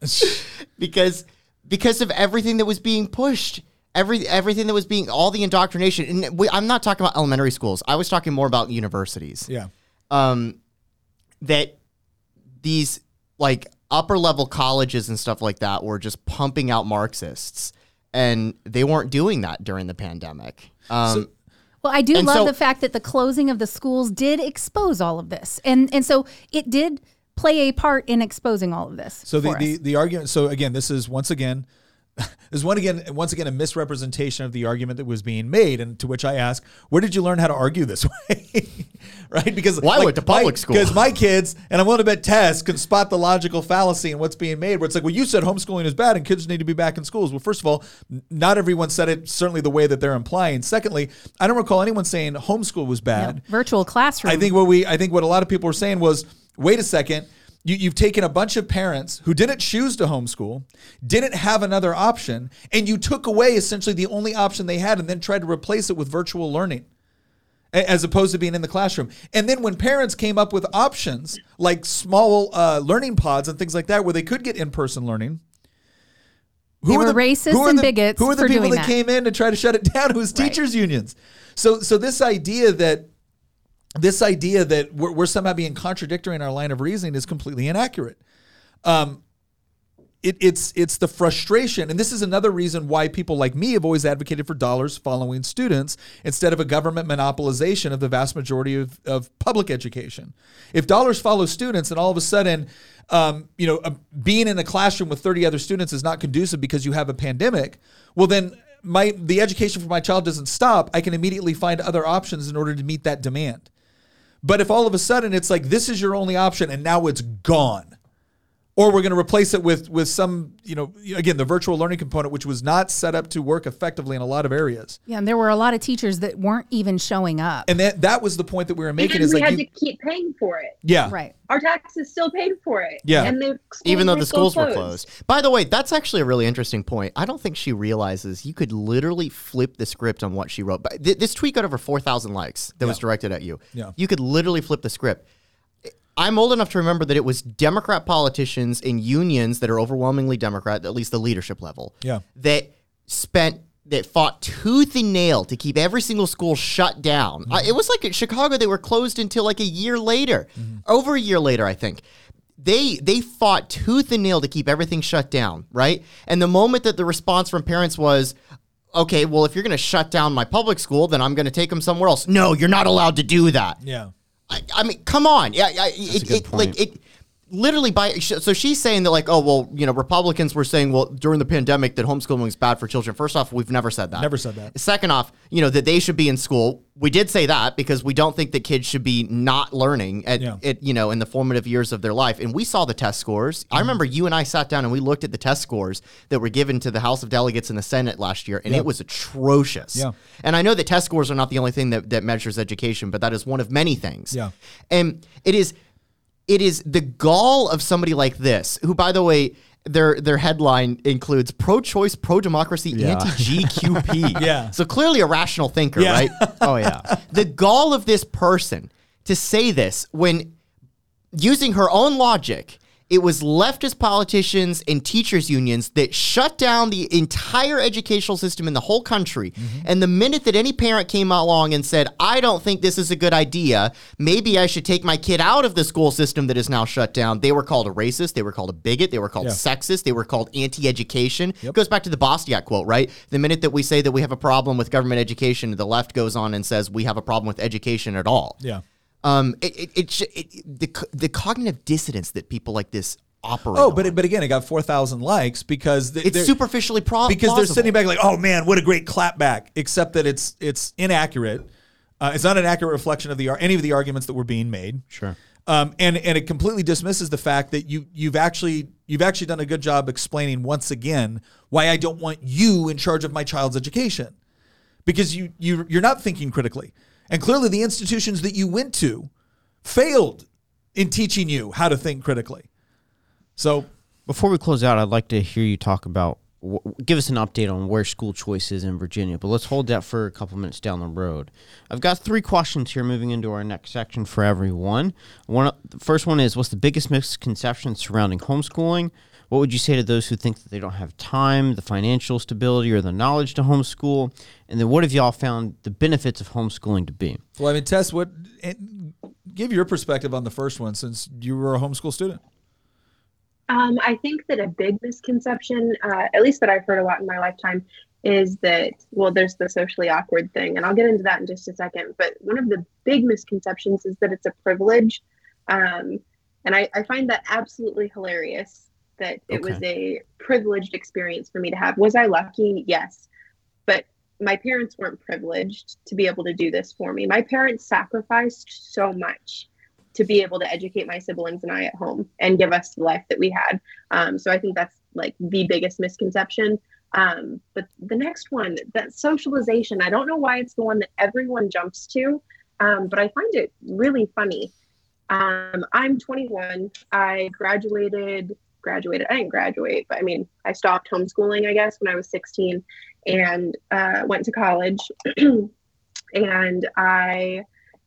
[SPEAKER 5] *laughs* because because of everything that was being pushed. Every everything that was being all the indoctrination, and we, I'm not talking about elementary schools. I was talking more about universities.
[SPEAKER 1] Yeah.
[SPEAKER 5] um, that these like upper level colleges and stuff like that were just pumping out Marxists, and they weren't doing that during the pandemic. Um,
[SPEAKER 3] Well, I do
[SPEAKER 5] And
[SPEAKER 3] love
[SPEAKER 5] so-
[SPEAKER 3] the fact that the closing of the schools did expose all of this, and and so it did play a part in exposing all of this.
[SPEAKER 1] So the,
[SPEAKER 3] for
[SPEAKER 1] the,
[SPEAKER 3] us.
[SPEAKER 1] the argument. So again, this is once again, *laughs* this is one again once again a misrepresentation of the argument that was being made, and to which I ask, where did you learn how to argue this *laughs* way? right? Because
[SPEAKER 5] Well, I went to public school.
[SPEAKER 1] Because my kids, and I'm willing to bet Tess can spot the logical fallacy in what's being made. Where it's like, well, you said homeschooling is bad and kids need to be back in schools. Well, first of all, n- not everyone said it certainly the way that they're implying. Secondly, I don't recall anyone saying homeschool was bad.
[SPEAKER 3] virtual classroom.
[SPEAKER 1] I think what we I think what a lot of people were saying was, wait a second, you, you've taken a bunch of parents who didn't choose to homeschool, didn't have another option, and you took away essentially the only option they had, and then tried to replace it with virtual learning. As opposed to being in the classroom. And then when parents came up with options like small uh, learning pods and things like that, where they could get in person learning, Who
[SPEAKER 3] They
[SPEAKER 1] are
[SPEAKER 3] were racist and
[SPEAKER 1] the,
[SPEAKER 3] bigots
[SPEAKER 1] Who are the people that
[SPEAKER 3] that.
[SPEAKER 1] came in to try to shut it *laughs* down? It was teachers' unions. So, so this idea that this idea that we're, we're somehow being contradictory in our line of reasoning is completely inaccurate. Um, it, it's it's the frustration, and this is another reason why people like me have always advocated for dollars following students instead of a government monopolization of the vast majority of, of public education. If dollars follow students, and all of a sudden, um, you know, uh, being in a classroom with thirty other students is not conducive because you have a pandemic, well then my the education for my child doesn't stop. I can immediately find other options in order to meet that demand. But if all of a sudden it's like this is your only option and now it's gone, or we're going to replace it with with some you know again the virtual learning component which was not set up to work effectively in a lot of areas,
[SPEAKER 3] yeah, and there were a lot of teachers that weren't even showing up.
[SPEAKER 1] and that that was the point that we were making
[SPEAKER 4] and
[SPEAKER 1] is
[SPEAKER 4] we
[SPEAKER 1] like
[SPEAKER 4] had
[SPEAKER 1] you,
[SPEAKER 4] to keep paying for it.
[SPEAKER 1] yeah
[SPEAKER 3] right.
[SPEAKER 4] Our taxes still paid for it.
[SPEAKER 1] Yeah.
[SPEAKER 4] And the
[SPEAKER 5] even though the
[SPEAKER 4] still
[SPEAKER 5] schools were closed. By the way, that's actually a really interesting point. I don't think she realizes you could literally flip the script on what she wrote. But th- this tweet got over 4,000 likes that was directed at you.
[SPEAKER 1] Yeah.
[SPEAKER 5] You could literally flip the script. I'm old enough to remember that it was Democrat politicians and unions that are overwhelmingly Democrat, at least the leadership level,
[SPEAKER 1] Yeah.
[SPEAKER 5] that spent that fought tooth and nail to keep every single school shut down. Uh, it was like in Chicago; they were closed until like a year later, over a year later, I think. They they fought tooth and nail to keep everything shut down, right? And the moment that the response from parents was, "Okay, well, if you're going to shut down my public school, then I'm going to take them somewhere else." No, you're not allowed to do that.
[SPEAKER 1] yeah
[SPEAKER 5] I, I mean, come on. Yeah, I, it, it like it literally by so she's saying that like oh well you know Republicans were saying well during the pandemic that homeschooling is bad for children. First off, we've never said that.
[SPEAKER 1] Never said that.
[SPEAKER 5] Second off, you know that they should be in school. We did say that because we don't think that kids should be not learning at,
[SPEAKER 1] Yeah.
[SPEAKER 5] at you know in the formative years of their life. And we saw the test scores.
[SPEAKER 1] Mm-hmm.
[SPEAKER 5] I remember you and I sat down and we looked at the test scores that were given to the House of Delegates and the Senate last year, and
[SPEAKER 1] Yeah.
[SPEAKER 5] it was atrocious.
[SPEAKER 1] Yeah.
[SPEAKER 5] And I know that test scores are not the only thing that, that measures education, but that is one of many things.
[SPEAKER 1] Yeah.
[SPEAKER 5] And it is it is the gall of somebody like this, who by the way, their their headline includes pro-choice, pro-democracy,
[SPEAKER 2] Yeah.
[SPEAKER 5] anti-GQP. *laughs*
[SPEAKER 1] Yeah.
[SPEAKER 5] So clearly a rational thinker,
[SPEAKER 1] Yeah.
[SPEAKER 5] right? *laughs*
[SPEAKER 2] Oh yeah.
[SPEAKER 5] the gall of this person to say this when using her own logic it was leftist politicians and teachers unions that shut down the entire educational system in the whole country. Mm-hmm. And the minute that any parent came along and said, I don't think this is a good idea, maybe I should take my kid out of the school system that is now shut down, they were called a racist, they were called a bigot, they were called
[SPEAKER 1] Yeah.
[SPEAKER 5] sexist, they were called anti education. It goes back to the Bastiat quote, right? The minute that we say that we have a problem with government education, the left goes on and says we have a problem with education at all.
[SPEAKER 1] yeah
[SPEAKER 5] Um, it, it, it, it, the, the cognitive dissonance that people like this operate.
[SPEAKER 1] oh but it, but again it got 4000 likes because they,
[SPEAKER 5] it's superficially pro-
[SPEAKER 1] because they're sitting back like oh man what a great clapback except that it's it's inaccurate uh, it's not an accurate reflection of the any of the arguments that were being made
[SPEAKER 2] Sure.
[SPEAKER 1] um, and and it completely dismisses the fact that you you've actually you've actually done a good job explaining once again why I don't want you in charge of my child's education because you you you're not thinking critically. And clearly the institutions that you went to failed in teaching you how to think critically. So
[SPEAKER 2] Before we close out, I'd like to hear you talk about, give us an update on where school choice is in Virginia, but let's hold that for a couple minutes down the road. I've got three questions here moving into our next section for everyone. One, the first one is What's the biggest misconception surrounding homeschooling? What would you say to those who think that they don't have time, the financial stability, or the knowledge to homeschool? And then what have y'all found the benefits of homeschooling to be?
[SPEAKER 1] Well, I mean, Tess, what give your perspective on the first one since you were a homeschool student.
[SPEAKER 4] Um, I think that a big misconception, uh, at least that I've heard a lot in my lifetime, is that, well, there's the socially awkward thing. And I'll get into that in just a second. But one of the big misconceptions is that it's a privilege. Um, and I, I find that absolutely hilarious that it was a privileged experience for me to have. Was I lucky? Yes. But my parents weren't privileged to be able to do this for me. My parents sacrificed so much to be able to educate my siblings and I at home and give us the life that we had. Um, so I think that's like the biggest misconception. Um, but the next one, that socialization, I don't know why it's the one that everyone jumps to, um, but I find it really funny. Um, I'm 21. I graduated, graduated, I didn't graduate, but I mean, I stopped homeschooling, I guess, when I was 16 and uh, went to college. *clears throat* and I,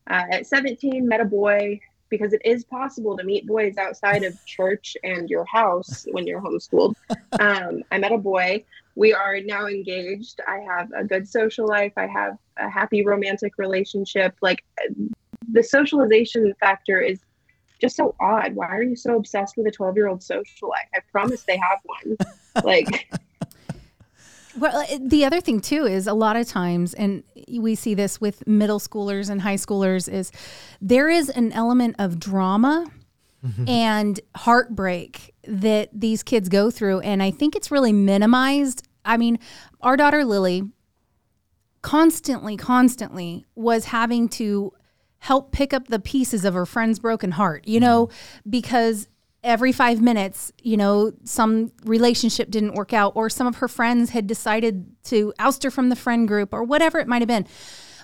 [SPEAKER 4] uh, at 17, met a boy because it is possible to meet boys outside of church and your house when you're homeschooled. *laughs* Um, I met a boy. We are now engaged. I have a good social life. I have a happy romantic relationship. Like the socialization factor is just so odd. Why are you so obsessed with a 12 year old social life? I promise they have one. *laughs* like,
[SPEAKER 3] Well, the other thing too is a lot of times, and we see this with middle schoolers and high schoolers, is there is an element of drama mm-hmm. and heartbreak that these kids go through. And I think it's really minimized. I mean, our daughter Lily constantly, constantly was having to help pick up the pieces of her friend's broken heart, you know, because every five minutes, you know, some relationship didn't work out, or some of her friends had decided to oust her from the friend group, or whatever it might have been.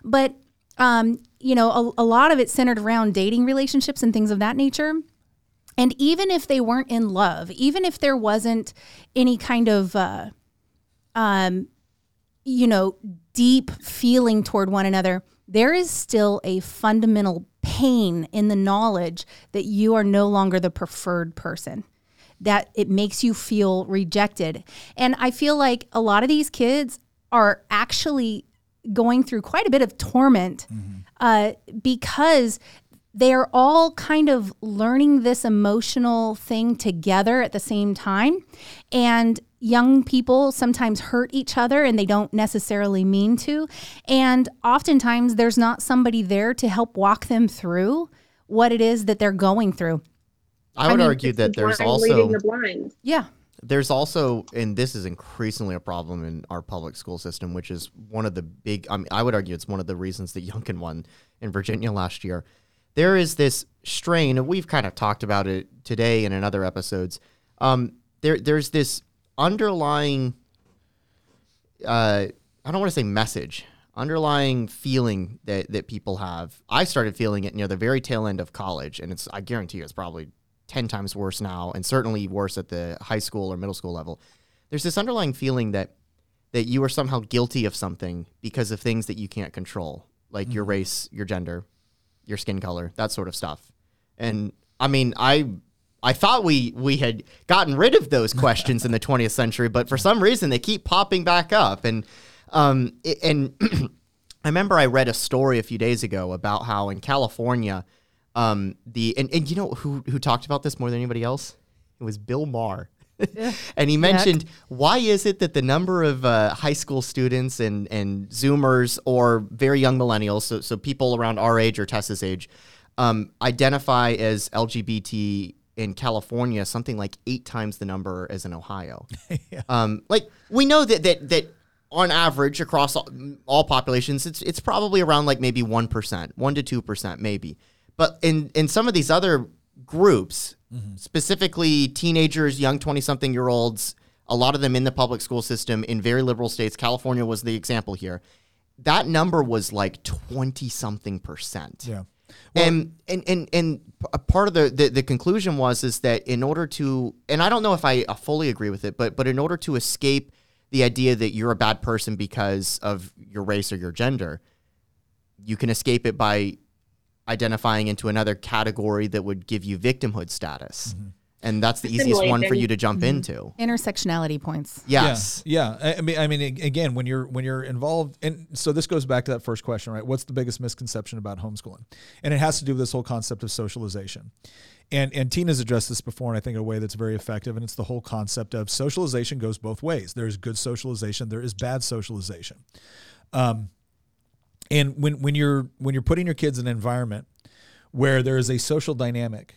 [SPEAKER 3] But, um, you know, a, a lot of it centered around dating relationships and things of that nature. And even if they weren't in love, even if there wasn't any kind of, uh, um, you know, deep feeling toward one another, there is still a fundamental pain in the knowledge that you are no longer the preferred person, that it makes you feel rejected. And I feel like a lot of these kids are actually going through quite a bit of torment uh, because they're all kind of learning this emotional thing together at the same time. And young people sometimes hurt each other and they don't necessarily mean to. And oftentimes there's not somebody there to help walk them through what it is that they're going through.
[SPEAKER 5] I would
[SPEAKER 3] mean,
[SPEAKER 5] argue that there's also
[SPEAKER 4] leading the blind.
[SPEAKER 3] Yeah.
[SPEAKER 5] there's also and this is increasingly a problem in our public school system which is one of the big I, mean, I would argue it's one of the reasons that Youngkin won in Virginia last year there is this strain and we've kind of talked about it today and in other episodes um, there there's this underlying uh, I don't want to say message underlying feeling that that people have. I started feeling it near the very tail end of college and it's I guarantee you it's probably 10 times worse now and certainly worse at the high school or middle school level. There's this underlying feeling that that you are somehow guilty of something because of things that you can't control like your race your gender your skin color that sort of stuff. And i mean i i thought we we had gotten rid of those questions in the 20th century but for some reason they keep popping back up and um i- and *clears throat* I remember I read a story a few days ago about how in California, um, the and, and you know who who talked about this more than anybody else? It was Bill Maher. *laughs* and he mentioned why is it that the number of uh, high school students and and Zoomers or very young millennials, so so people around our age or Tessa's age, um, identify as LGBT in California something like eight times the number as in Ohio. *laughs* um, like we know that that that on average across all, all populations, it's it's probably around like maybe one percent, one to two percent, maybe. But in in some of these other groups, specifically teenagers, young twenty something year olds, a lot of them in the public school system in very liberal states. California was the example here. that number was like 20 something percent.
[SPEAKER 1] Yeah.
[SPEAKER 5] And, and and and a part of the, the the conclusion was is that in order to and I don't know if I uh, fully agree with it, but but in order to escape the idea that you're a bad person because of your race or your gender, you can escape it by identifying into another category that would give you victimhood status. And that's the easiest one for you to jump into.
[SPEAKER 3] Intersectionality points.
[SPEAKER 5] Yes.
[SPEAKER 1] Yeah, yeah. I- I mean, I mean, again, when you're when you're involved, and so this goes back to that first question, right? What's the biggest misconception about homeschooling? And it has to do with this whole concept of socialization. And and Tina's addressed this before, and I think in a way that's very effective. And it's the whole concept of socialization goes both ways. There is good socialization, there is bad socialization. Um, and when when you're when you're putting your kids in an environment where there is a social dynamic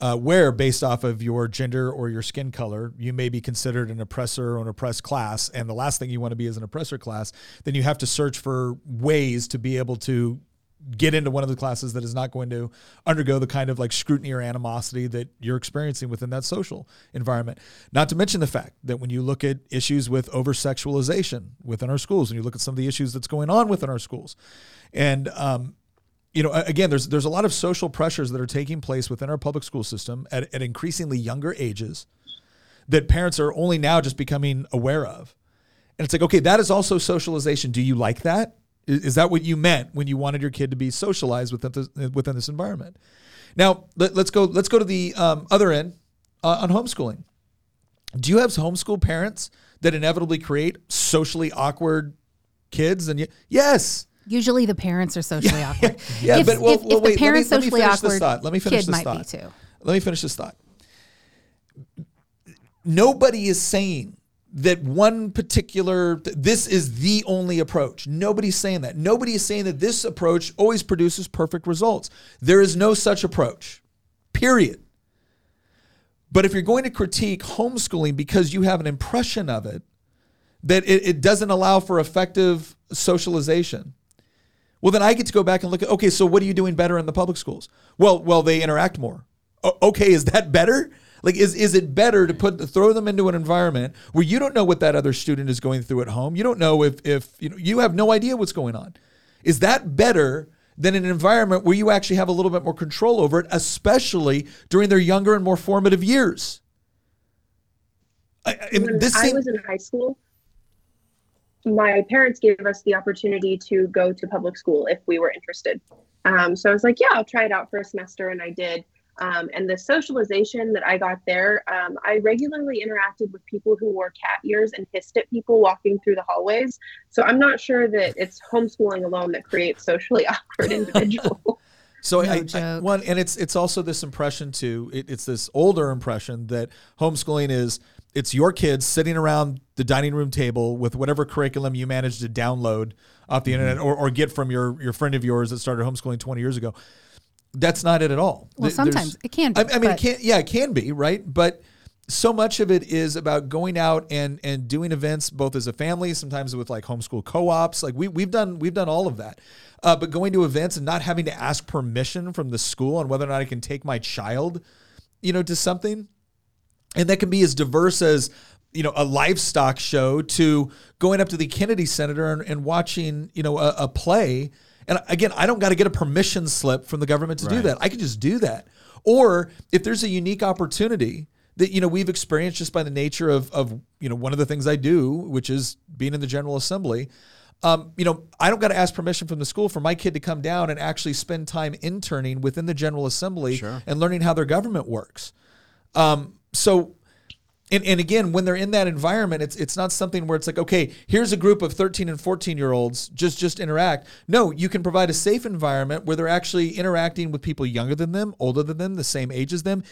[SPEAKER 1] uh, where based off of your gender or your skin color, you may be considered an oppressor or an oppressed class. And the last thing you want to be is an oppressor class, then you have to search for ways to be able to get into one of the classes that is not going to undergo the kind of like scrutiny or animosity that you're experiencing within that social environment. Not to mention the fact that when you look at issues with over sexualization within our schools, and you look at some of the issues that's going on within our schools, and um, you know, again, there's there's a lot of social pressures that are taking place within our public school system at, at increasingly younger ages that parents are only now just becoming aware of. And it's like, okay, that is also socialization. Do you like that? Is, is that what you meant when you wanted your kid to be socialized within this, within this environment? Now, let, us go. Let's go to the um, other end uh, on homeschooling. Do you have homeschool parents that inevitably create socially awkward kids? And y- yes,
[SPEAKER 3] Usually the parents are socially *laughs* awkward.
[SPEAKER 1] yeah,
[SPEAKER 3] if,
[SPEAKER 1] but well,
[SPEAKER 3] if,
[SPEAKER 1] well,
[SPEAKER 3] if
[SPEAKER 1] wait,
[SPEAKER 3] the parents
[SPEAKER 1] let me,
[SPEAKER 3] socially
[SPEAKER 1] let me finish
[SPEAKER 3] awkward,
[SPEAKER 1] this thought. Let me finish
[SPEAKER 3] kid
[SPEAKER 1] this
[SPEAKER 3] might
[SPEAKER 1] thought.
[SPEAKER 3] be too.
[SPEAKER 1] Let me finish this thought. Nobody is saying that one particular this is the only approach. Nobody's saying that. Nobody is saying that this approach always produces perfect results. There is no such approach. Period. But if you're going to critique homeschooling because you have an impression of it that it, it doesn't allow for effective socialization, well, then I get to go back and look at okay, so what are you doing better in the public schools? Well, well, they interact more. O- okay, is that better? Like, is is it better to put throw them into an environment where you don't know what that other student is going through at home? You don't know if if you know you have no idea what's going on. Is that better than an environment where you actually have a little bit more control over it, especially during their younger and more formative years? I, I- this
[SPEAKER 4] I was in high school, my parents gave us the opportunity to go to public school if we were interested. Um, so I was like, yeah, I'll try it out for a semester, and I did. Um, and the socialization that I got there, um, I regularly interacted with people who wore cat ears and hissed at people walking through the hallways. So I'm not sure that it's homeschooling alone that creates socially *laughs* awkward individuals. *laughs*
[SPEAKER 1] So
[SPEAKER 3] No
[SPEAKER 1] I, I one and it's it's also this impression too. It, it's this older impression that homeschooling is it's your kids sitting around the dining room table with whatever curriculum you managed to download off the
[SPEAKER 3] Mm-hmm.
[SPEAKER 1] internet or, or get from your your friend of yours that started homeschooling 20 years ago. That's not it at all.
[SPEAKER 3] Well,
[SPEAKER 1] Th- there's-
[SPEAKER 3] sometimes it can be,
[SPEAKER 1] I, I mean, it
[SPEAKER 3] but-
[SPEAKER 1] can yeah, it can be right, but so much of it is about going out and and doing events both as a family sometimes with like homeschool co-ops like we, we've done we've done all of that uh, but going to events and not having to ask permission from the school on whether or not i can take my child you know to something and that can be as diverse as you know a livestock show to going up to the kennedy center and, and watching you know a, a play. And again i don't got to get a permission slip from the government to do that. I can just do that. Or if there's a unique opportunity that you know we've experienced just by the nature of of you know one of the things i do which is being in the general assembly um, you know, I don't got to ask permission from the school for my kid to come down and actually spend time interning within the General Assembly and learning how their government works. Um, so, and, and again, when they're in that environment, it's it's not something where it's like, okay, here's a group of 13 and 14 year olds, just just interact. No, you can provide a safe environment where they're actually interacting with people younger than them, older than them, the same age as them.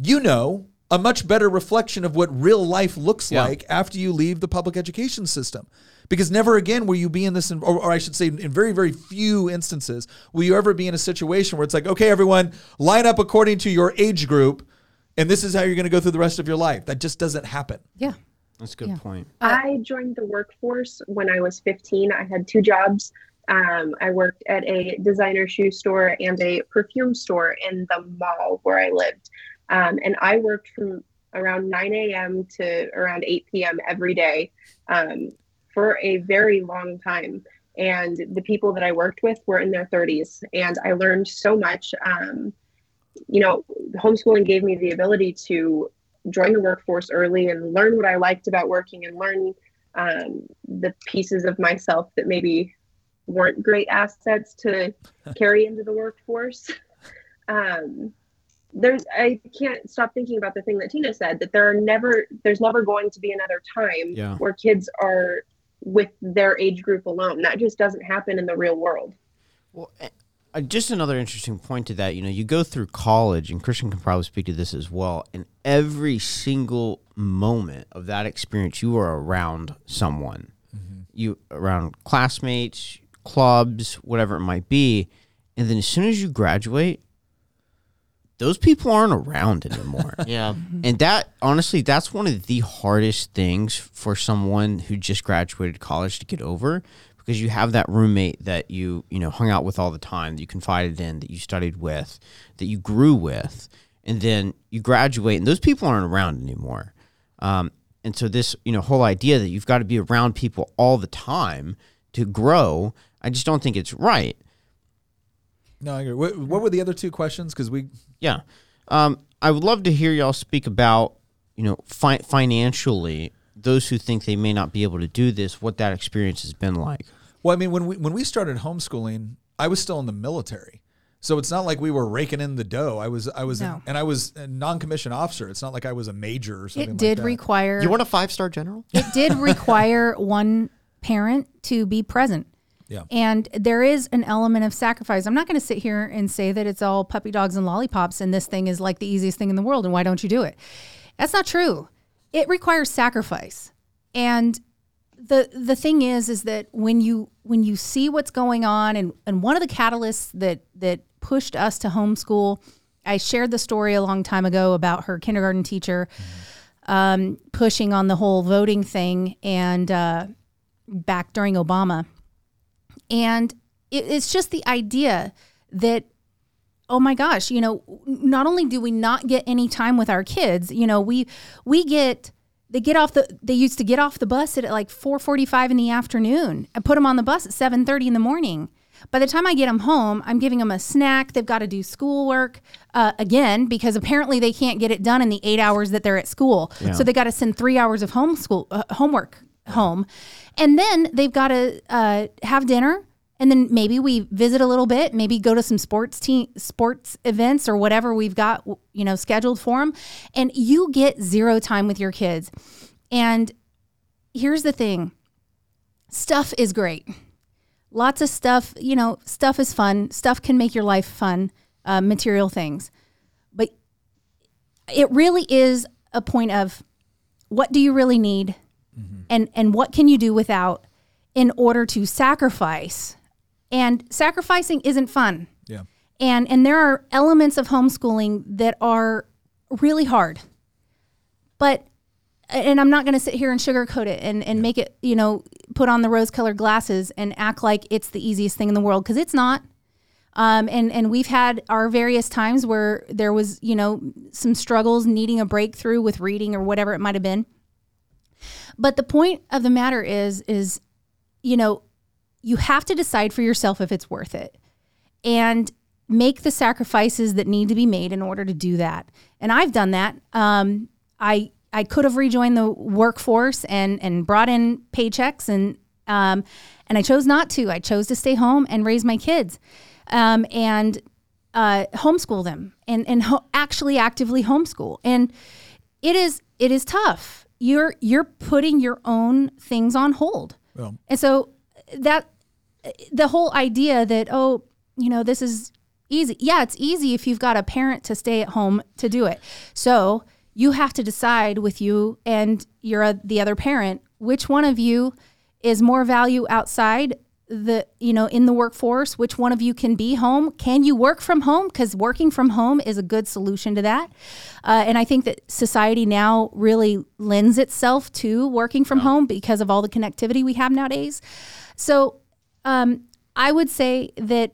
[SPEAKER 1] You know, a much better reflection of what real life looks
[SPEAKER 2] Yeah.
[SPEAKER 1] like after you leave the public education system. Because never again will you be in this, or, or I should say, in very, very few instances, will you ever be in a situation where it's like, okay, everyone, line up according to your age group, and this is how you're going to go through the rest of your life. That just doesn't happen.
[SPEAKER 3] Yeah.
[SPEAKER 2] That's a good
[SPEAKER 3] Yeah.
[SPEAKER 2] point.
[SPEAKER 4] I joined the workforce when I was 15. I had two jobs. Um, I worked at a designer shoe store and a perfume store in the mall where I lived. Um, and I worked from around 9 a.m. to around 8 p.m. every day um, for a very long time. and the people that I worked with were in their 30s, and I learned so much. Um, you know, homeschooling gave me the ability to join the workforce early and learn what I liked about working and learn um, the pieces of myself that maybe weren't great assets to *laughs* carry into the workforce. *laughs* Um, there's I can't stop thinking about the thing that Tina said that there are never there's never going to be another time
[SPEAKER 2] Yeah.
[SPEAKER 4] where kids are with their age group alone. That just doesn't happen in the real world.
[SPEAKER 2] Well, uh, just another interesting point to that. You know, you go through college, and Christian can probably speak to this as well. And every single moment of that experience, you are around someone, you around classmates, clubs, whatever it might be. And then as soon as you graduate, those people aren't around anymore. *laughs*
[SPEAKER 5] Yeah.
[SPEAKER 2] And that honestly, that's one of the hardest things for someone who just graduated college to get over because you have that roommate that you, you know, hung out with all the time, that you confided in, that you studied with, that you grew with, and then you graduate and those people aren't around anymore. Um, and so this, you know, whole idea that you've got to be around people all the time to grow, I just don't think it's right.
[SPEAKER 1] No, I agree. What, what were the other two questions? Because we
[SPEAKER 2] Yeah. Um, I would love to hear y'all speak about, you know, fi- financially, those who think they may not be able to do this, what that experience has been like.
[SPEAKER 1] Well, I mean, when we when we started homeschooling, I was still in the military, so it's not like we were raking in the dough. I was I was
[SPEAKER 3] No.
[SPEAKER 1] and I was a non-commissioned officer. It's not like I was a major or something.
[SPEAKER 3] It
[SPEAKER 1] like
[SPEAKER 3] did
[SPEAKER 1] that.
[SPEAKER 3] require
[SPEAKER 5] You want a five star general?
[SPEAKER 3] it did require *laughs* one parent to be present.
[SPEAKER 1] Yeah.
[SPEAKER 3] And there is an element of sacrifice. I'm not going to sit here and say that it's all puppy dogs and lollipops and this thing is like the easiest thing in the world and why don't you do it? That's not true. It requires sacrifice. And the the thing is is that when you when you see what's going on and and one of the catalysts that that pushed us to homeschool, I shared the story a long time ago about her kindergarten teacher um, pushing on the whole voting thing and uh, back during Obama. And it, it's just the idea that, oh my gosh, you know, not only do we not get any time with our kids, you know, we we get they get off the they used to get off the bus at like 4:45 in the afternoon and put them on the bus at 7:30 in the morning. By the time I get them home, I'm giving them a snack. They've got to do schoolwork uh, again because apparently they can't get it done in the eight hours that they're at school. So they got to send three hours of homeschool uh, homework home, and then they've got to uh, have dinner. And then maybe we visit a little bit, maybe go to some sports team, sports events or whatever we've got, you know, scheduled for them. And you get zero time with your kids. And here's the thing stuff is great. Lots of stuff, you know, stuff is fun. Stuff can make your life fun, uh, material things. But it really is a point of what do you really need and, and what can you do without in order to sacrifice. And sacrificing isn't fun.
[SPEAKER 1] Yeah.
[SPEAKER 3] And and there are elements of homeschooling that are really hard. But and I'm not going to sit here and sugarcoat it and, and make it, you know, put on the rose colored glasses and act like it's the easiest thing in the world because it's not. Um, and and we've had our various times where there was, you know, some struggles needing a breakthrough with reading or whatever it might have been. But the point of the matter is, is, you know, you have to decide for yourself if it's worth it and make the sacrifices that need to be made in order to do that. And I've done that. Um, I I could have rejoined the workforce and and brought in paychecks and um, and I chose not to. I chose to stay home and raise my kids um, and uh, homeschool them and and ho- actually actively homeschool. And it is it is tough. You're you're putting your own things on hold.
[SPEAKER 1] Well,
[SPEAKER 3] And so that the whole idea that oh, you know, this is easy. Yeah, it's easy if you've got a parent to stay at home to do it. So you have to decide with you and your uh, the other parent which one of you is more value outside the you know in the workforce which one of you can be home. Can you work from home? Because working from home is a good solution to that. Uh, and i think that society now really lends itself to working from home because of all the connectivity we have nowadays. So um, i would say that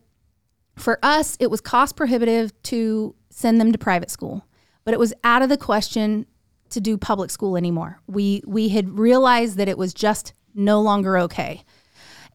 [SPEAKER 3] for us it was cost prohibitive to send them to private school but it was out of the question to do public school anymore. We we had realized that it was just no longer okay.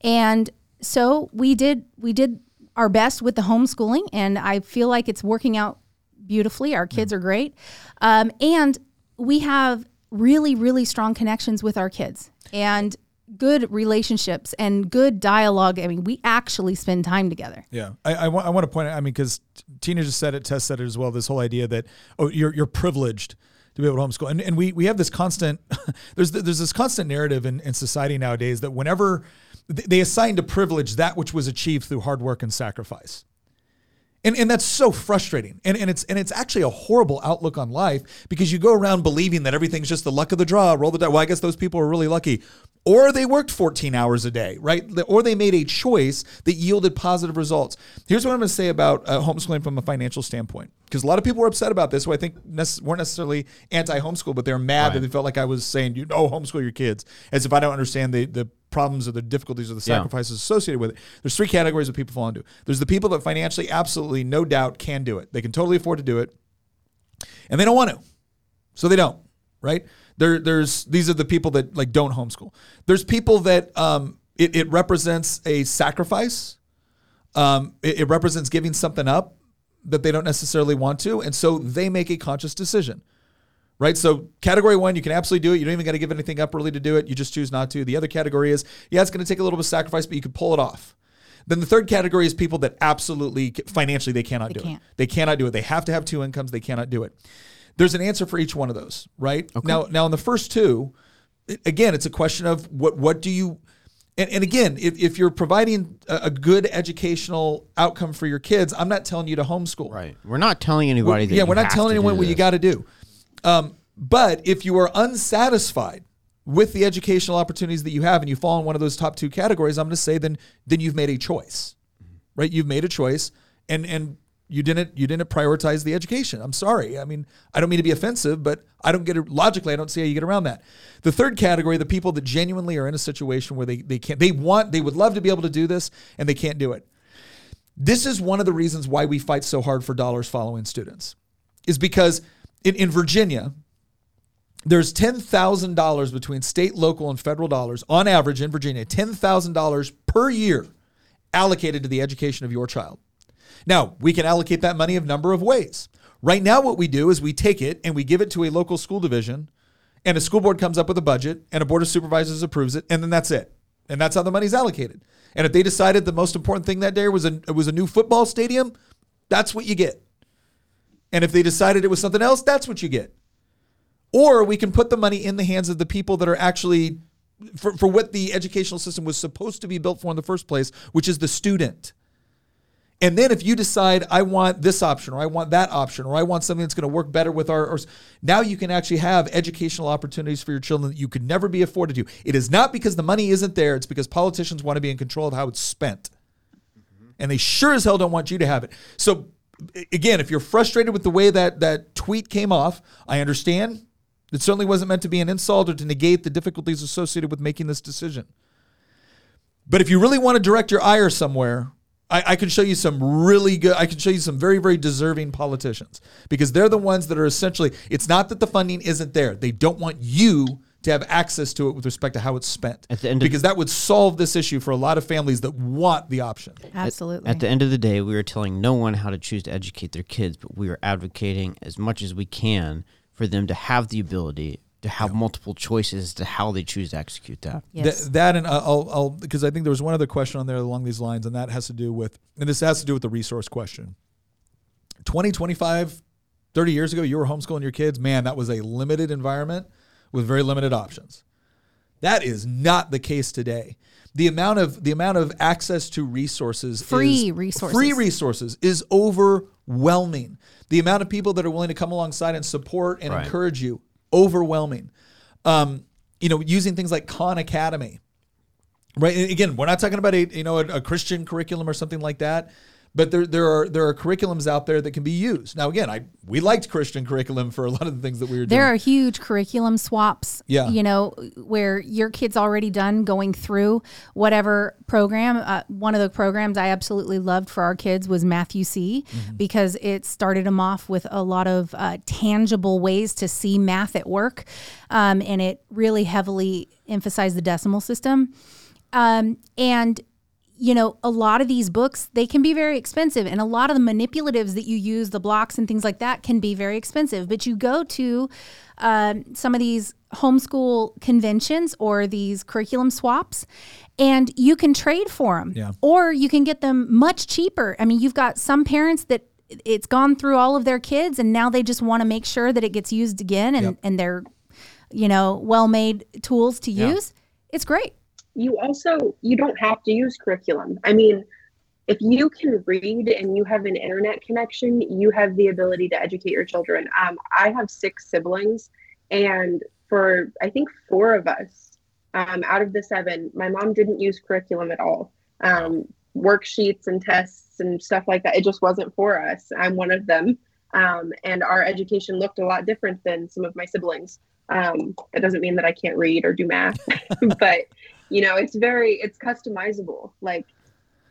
[SPEAKER 3] And so we did we did our best with the homeschooling, and I feel like it's working out beautifully. Our kids are great, um, and we have really really strong connections with our kids. And good relationships and good dialogue. I mean, we actually spend time together.
[SPEAKER 1] Yeah, I, I, want, I want to point out. I mean, because Tina just said it, Tess said it as well. This whole idea that oh, you're you're privileged to be able to homeschool, and and we we have this constant. *laughs* there's there's this constant narrative in, in society nowadays that whenever they assign to privilege that which was achieved through hard work and sacrifice. And, and that's so frustrating. And, and it's and it's actually a horrible outlook on life because you go around believing that everything's just the luck of the draw, roll the dice. Well, I guess those people are really lucky. Or they worked 14 hours a day, right? Or they made a choice that yielded positive results. Here's what I'm going to say about uh, homeschooling from a financial standpoint. Because a lot of people were upset about this, who I think nece- weren't necessarily anti-homeschool, but they're mad that they felt like I was saying, you know, homeschool your kids, as if I don't understand the, the problems or the difficulties or the
[SPEAKER 2] Yeah.
[SPEAKER 1] sacrifices associated with it. There's three categories of people fall into. There's the people that financially, absolutely, no doubt, can do it. They can totally afford to do it, and they don't want to, so they don't. Right? There, there's these are the people that like don't homeschool. There's people that um, it, it represents a sacrifice. Um, it, it represents giving something up that they don't necessarily want to, and so they make a conscious decision right? So category one, you can absolutely do it. You don't even got to give anything up really to do it. You just choose not to. The other category is, yeah, it's going to take a little bit of sacrifice, but you can pull it off. Then the third category is people that absolutely financially they cannot do
[SPEAKER 3] can't.
[SPEAKER 1] it. They cannot do it. They have to have two incomes. They cannot do it. There's an answer for each one of those, right? Now, now in the first two, again, it's a question of what what do you and, and again, if, if you're providing a, a good educational outcome for your kids, I'm not telling you to homeschool.
[SPEAKER 2] Right. We're not telling anybody that.
[SPEAKER 1] Yeah, we're not telling anyone what you got to do. Um, but if you are unsatisfied with the educational opportunities that you have, and you fall in one of those top two categories, I'm going to say then then you've made a choice, right? You've made a choice, and and you didn't you didn't prioritize the education. I'm sorry. I mean, I don't mean to be offensive, but I don't get it logically. I don't see how you get around that. The third category, the people that genuinely are in a situation where they they can't, they want, they would love to be able to do this, and they can't do it. This is one of the reasons why we fight so hard for dollars following students, is because in, in Virginia, there's $10,000 between state, local, and federal dollars on average in Virginia, $10,000 per year allocated to the education of your child. Now, we can allocate that money a number of ways. Right now, what we do is we take it and we give it to a local school division, and a school board comes up with a budget, and a board of supervisors approves it, and then that's it. And that's how the money's allocated. And if they decided the most important thing that day was a was a new football stadium, that's what you get. And if they decided it was something else, that's what you get. Or we can put the money in the hands of the people that are actually for, for what the educational system was supposed to be built for in the first place, which is the student. And then if you decide I want this option or I want that option or I want something that's going to work better with our or now you can actually have educational opportunities for your children that you could never be afforded to. It is not because the money isn't there, it's because politicians want to be in control of how it's spent. Mm-hmm. And they sure as hell don't want you to have it. So again, if you're frustrated with the way that that tweet came off, I understand. It certainly wasn't meant to be an insult or to negate the difficulties associated with making this decision. But if you really want to direct your ire somewhere, I, I can show you some really good, I can show you some very, very deserving politicians because they're the ones that are essentially, it's not that the funding isn't there. They don't want you to have access to it with respect to how it's spent.
[SPEAKER 2] At the end of-
[SPEAKER 1] because that would solve this issue for a lot of families that want the option.
[SPEAKER 3] Absolutely.
[SPEAKER 2] At the end of the day, we are telling no one how to choose to educate their kids, but we are advocating as much as we can for them to have the ability to have multiple choices to how they choose to execute that.
[SPEAKER 3] yes.
[SPEAKER 1] Th- that and uh, I'll, I'll because I think there was one other question on there along these lines, and that has to do with, and this has to do with the resource question. 20, 25, 30 years ago, you were homeschooling your kids. Man, that was a limited environment with very limited options. That is not the case today. The amount of the amount of access to resources,
[SPEAKER 3] Free
[SPEAKER 1] is,
[SPEAKER 3] resources.
[SPEAKER 1] free resources, is overwhelming. The amount of people that are willing to come alongside and support and
[SPEAKER 2] Right.
[SPEAKER 1] encourage you, overwhelming. Um, you know, using things like Khan Academy, right? And again, we're not talking about a you know a, a Christian curriculum or something like that, but there there are there are curriculums out there that can be used. Now, again, I we liked Christian curriculum for a lot of the things that we were
[SPEAKER 3] there
[SPEAKER 1] doing.
[SPEAKER 3] There are huge curriculum swaps.
[SPEAKER 1] Yeah.
[SPEAKER 3] You know, where your kid's already done going through whatever program. Uh, one of the programs I absolutely loved for our kids was Math-U-See because it started them off with a lot of uh, tangible ways to see math at work. Um, and it really heavily emphasized the decimal system. Um, and you know, a lot of these books, they can be very expensive. And a lot of the manipulatives that you use, the blocks and things like that, can be very expensive. But you go to um, some of these homeschool conventions or these curriculum swaps, and you can trade for them.
[SPEAKER 1] Yeah.
[SPEAKER 3] Or you can get them much cheaper. I mean, you've got some parents that it's gone through all of their kids and now they just want to make sure that it gets used again and,
[SPEAKER 1] Yep.
[SPEAKER 3] and they're, you know, well made tools to
[SPEAKER 2] Yeah.
[SPEAKER 3] use. It's great.
[SPEAKER 4] You also you don't have to use curriculum. I mean if you can read and you have an internet connection you have the ability to educate your children. Um, i have six siblings and for i think four of us um, out of the seven my mom didn't use curriculum at all. Um, worksheets and tests and stuff like that it just wasn't for us. I'm one of them. Um, and our education looked a lot different than some of my siblings. Um, that doesn't mean that i can't read or do math *laughs* but you know it's very it's customizable like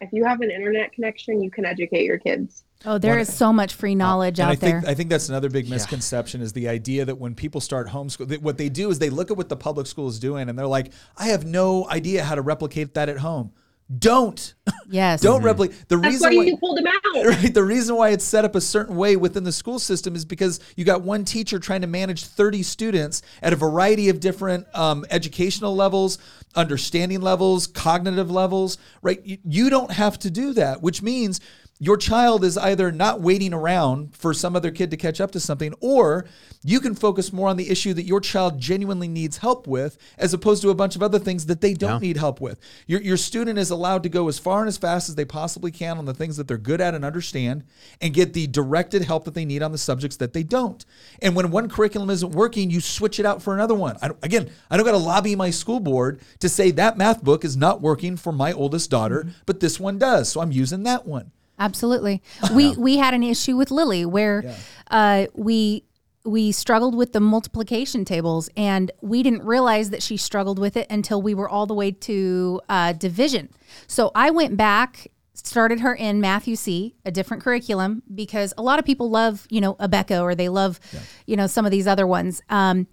[SPEAKER 4] if you have an internet connection you can educate your kids
[SPEAKER 3] Oh, there
[SPEAKER 1] One-
[SPEAKER 3] is so much free knowledge
[SPEAKER 1] And
[SPEAKER 3] out
[SPEAKER 1] I think
[SPEAKER 3] there.
[SPEAKER 1] I think that's another big misconception is the idea that when people start homeschool, that what they do is they look at what the public school is doing and they're like, I have no idea how to replicate that at home. Don't.
[SPEAKER 3] Yes. *laughs*
[SPEAKER 1] don't replicate the
[SPEAKER 4] that's
[SPEAKER 1] reason
[SPEAKER 4] why
[SPEAKER 1] why
[SPEAKER 4] you pulled them out. *laughs*
[SPEAKER 1] Right the reason why it's set up a certain way within the school system is because you got one teacher trying to manage 30 students at a variety of different um, educational levels understanding levels cognitive levels right? You, you don't have to do that which means your child is either not waiting around for some other kid to catch up to something, or you can focus more on the issue that your child genuinely needs help with, as opposed to a bunch of other things that they don't need help with. Your, your student is allowed to go as far and as fast as they possibly can on the things that they're good at and understand, and get the directed help that they need on the subjects that they don't. And when one curriculum isn't working, you switch it out for another one. I don't, again, I don't got to lobby my school board to say that math book is not working for my oldest daughter, mm-hmm. but this one does, so I'm using that one.
[SPEAKER 3] Absolutely. We we had an issue with Lily where uh, we we struggled with the multiplication tables and we didn't realize that she struggled with it until we were all the way to uh, division. So I went back started her in Math-U-See, a different curriculum because a lot of people love, you know, Abeka or they love, you know, some of these other ones. Um,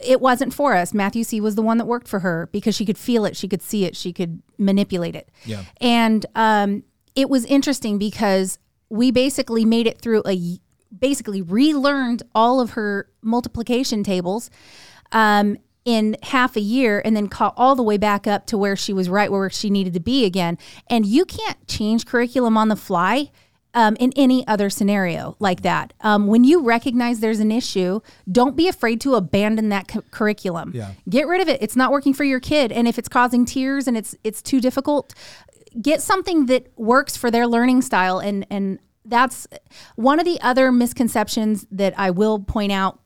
[SPEAKER 3] it wasn't for us. Math-U-See was the one that worked for her because she could feel it, she could see it, she could manipulate it.
[SPEAKER 1] Yeah.
[SPEAKER 3] And um, it was interesting because we basically made it through a basically relearned all of her multiplication tables um, in half a year and then caught all the way back up to where she was right where she needed to be again. And you can't change curriculum on the fly. Um, in any other scenario like that, um, when you recognize there's an issue, don't be afraid to abandon that cu- curriculum.
[SPEAKER 1] Yeah.
[SPEAKER 3] Get rid of it. It's not working for your kid, and if it's causing tears and it's it's too difficult, get something that works for their learning style and and that's one of the other misconceptions that I will point out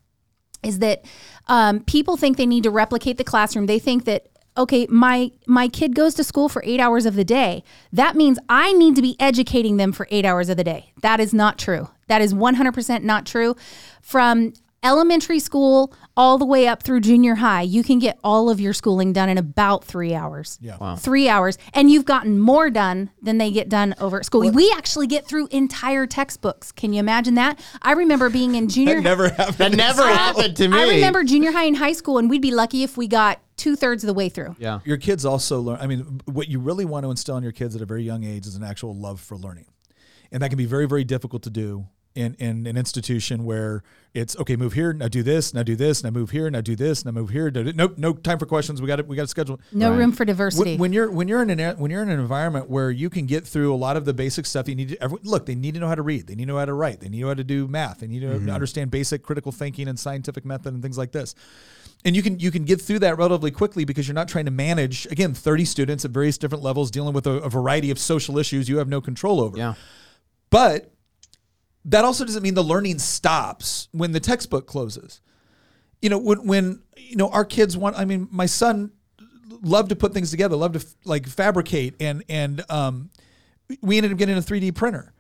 [SPEAKER 3] is that um, people think they need to replicate the classroom. They think that okay, my my kid goes to school for eight hours of the day. That means I need to be educating them for eight hours of the day. That is not true. That is one hundred percent not true. From elementary school all the way up through junior high, you can get all of your schooling done in about three hours.
[SPEAKER 1] Yeah.
[SPEAKER 3] Three hours. And you've gotten more done than they get done over at school. we actually get through entire textbooks. Can you imagine that? I remember being in junior
[SPEAKER 1] That *laughs* never happened.
[SPEAKER 5] That never happened to me.
[SPEAKER 3] I remember junior high and high school, and we'd be lucky if we got two thirds of the way through.
[SPEAKER 2] Yeah.
[SPEAKER 1] Your kids also learn. I mean, what you really want to instill in your kids at a very young age is an actual love for learning, and that can be very, very difficult to do in in an institution where it's okay. Move here, now do this, now do this, now move here, now do this, now move here. No, no, no time for questions. We got it. We got to schedule.
[SPEAKER 3] No room for diversity.
[SPEAKER 1] When, when you're when you're in an when you're in an environment where you can get through a lot of the basic stuff you need to every, look they need to know how to read they need to know how to write they need to know how to do math they need to
[SPEAKER 2] Mm-hmm.
[SPEAKER 1] understand basic critical thinking and scientific method and things like this and you can you can get through that relatively quickly because you're not trying to manage again 30 students at various different levels dealing with a, a variety of social issues you have no control over
[SPEAKER 2] Yeah.
[SPEAKER 1] but that also doesn't mean the learning stops when the textbook closes. You know, when when you know our kids want. I mean, my son loved to put things together, loved to like fabricate, and and um, we ended up getting a 3D printer.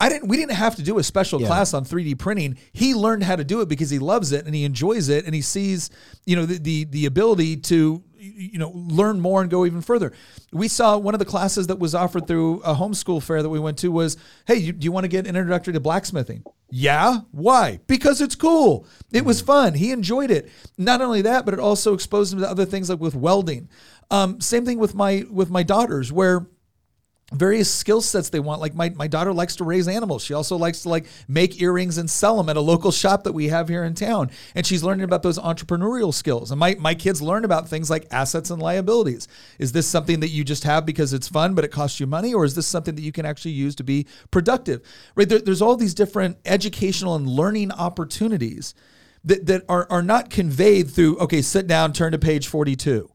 [SPEAKER 1] I didn't. We didn't have to do a special class on 3D printing. He learned how to do it because he loves it and he enjoys it, and he sees, you know, the the, the ability to, you know, learn more and go even further. We saw one of the classes that was offered through a homeschool fair that we went to was, hey, you, do you want to get an introductory to blacksmithing? Yeah. Why? Because it's cool. It was fun. He enjoyed it. Not only that, but it also exposed him to other things like with welding. Um, same thing with my with my daughters, where various skill sets they want. Like my, my daughter likes to raise animals. She also likes to like make earrings and sell them at a local shop that we have here in town. And she's learning about those entrepreneurial skills. And my, my kids learn about things like assets and liabilities. Is this something that you just have because it's fun, but it costs you money? Or is this something that you can actually use to be productive? Right. There, there's all these different educational and learning opportunities that, that are, are not conveyed through, okay, sit down, turn to page 42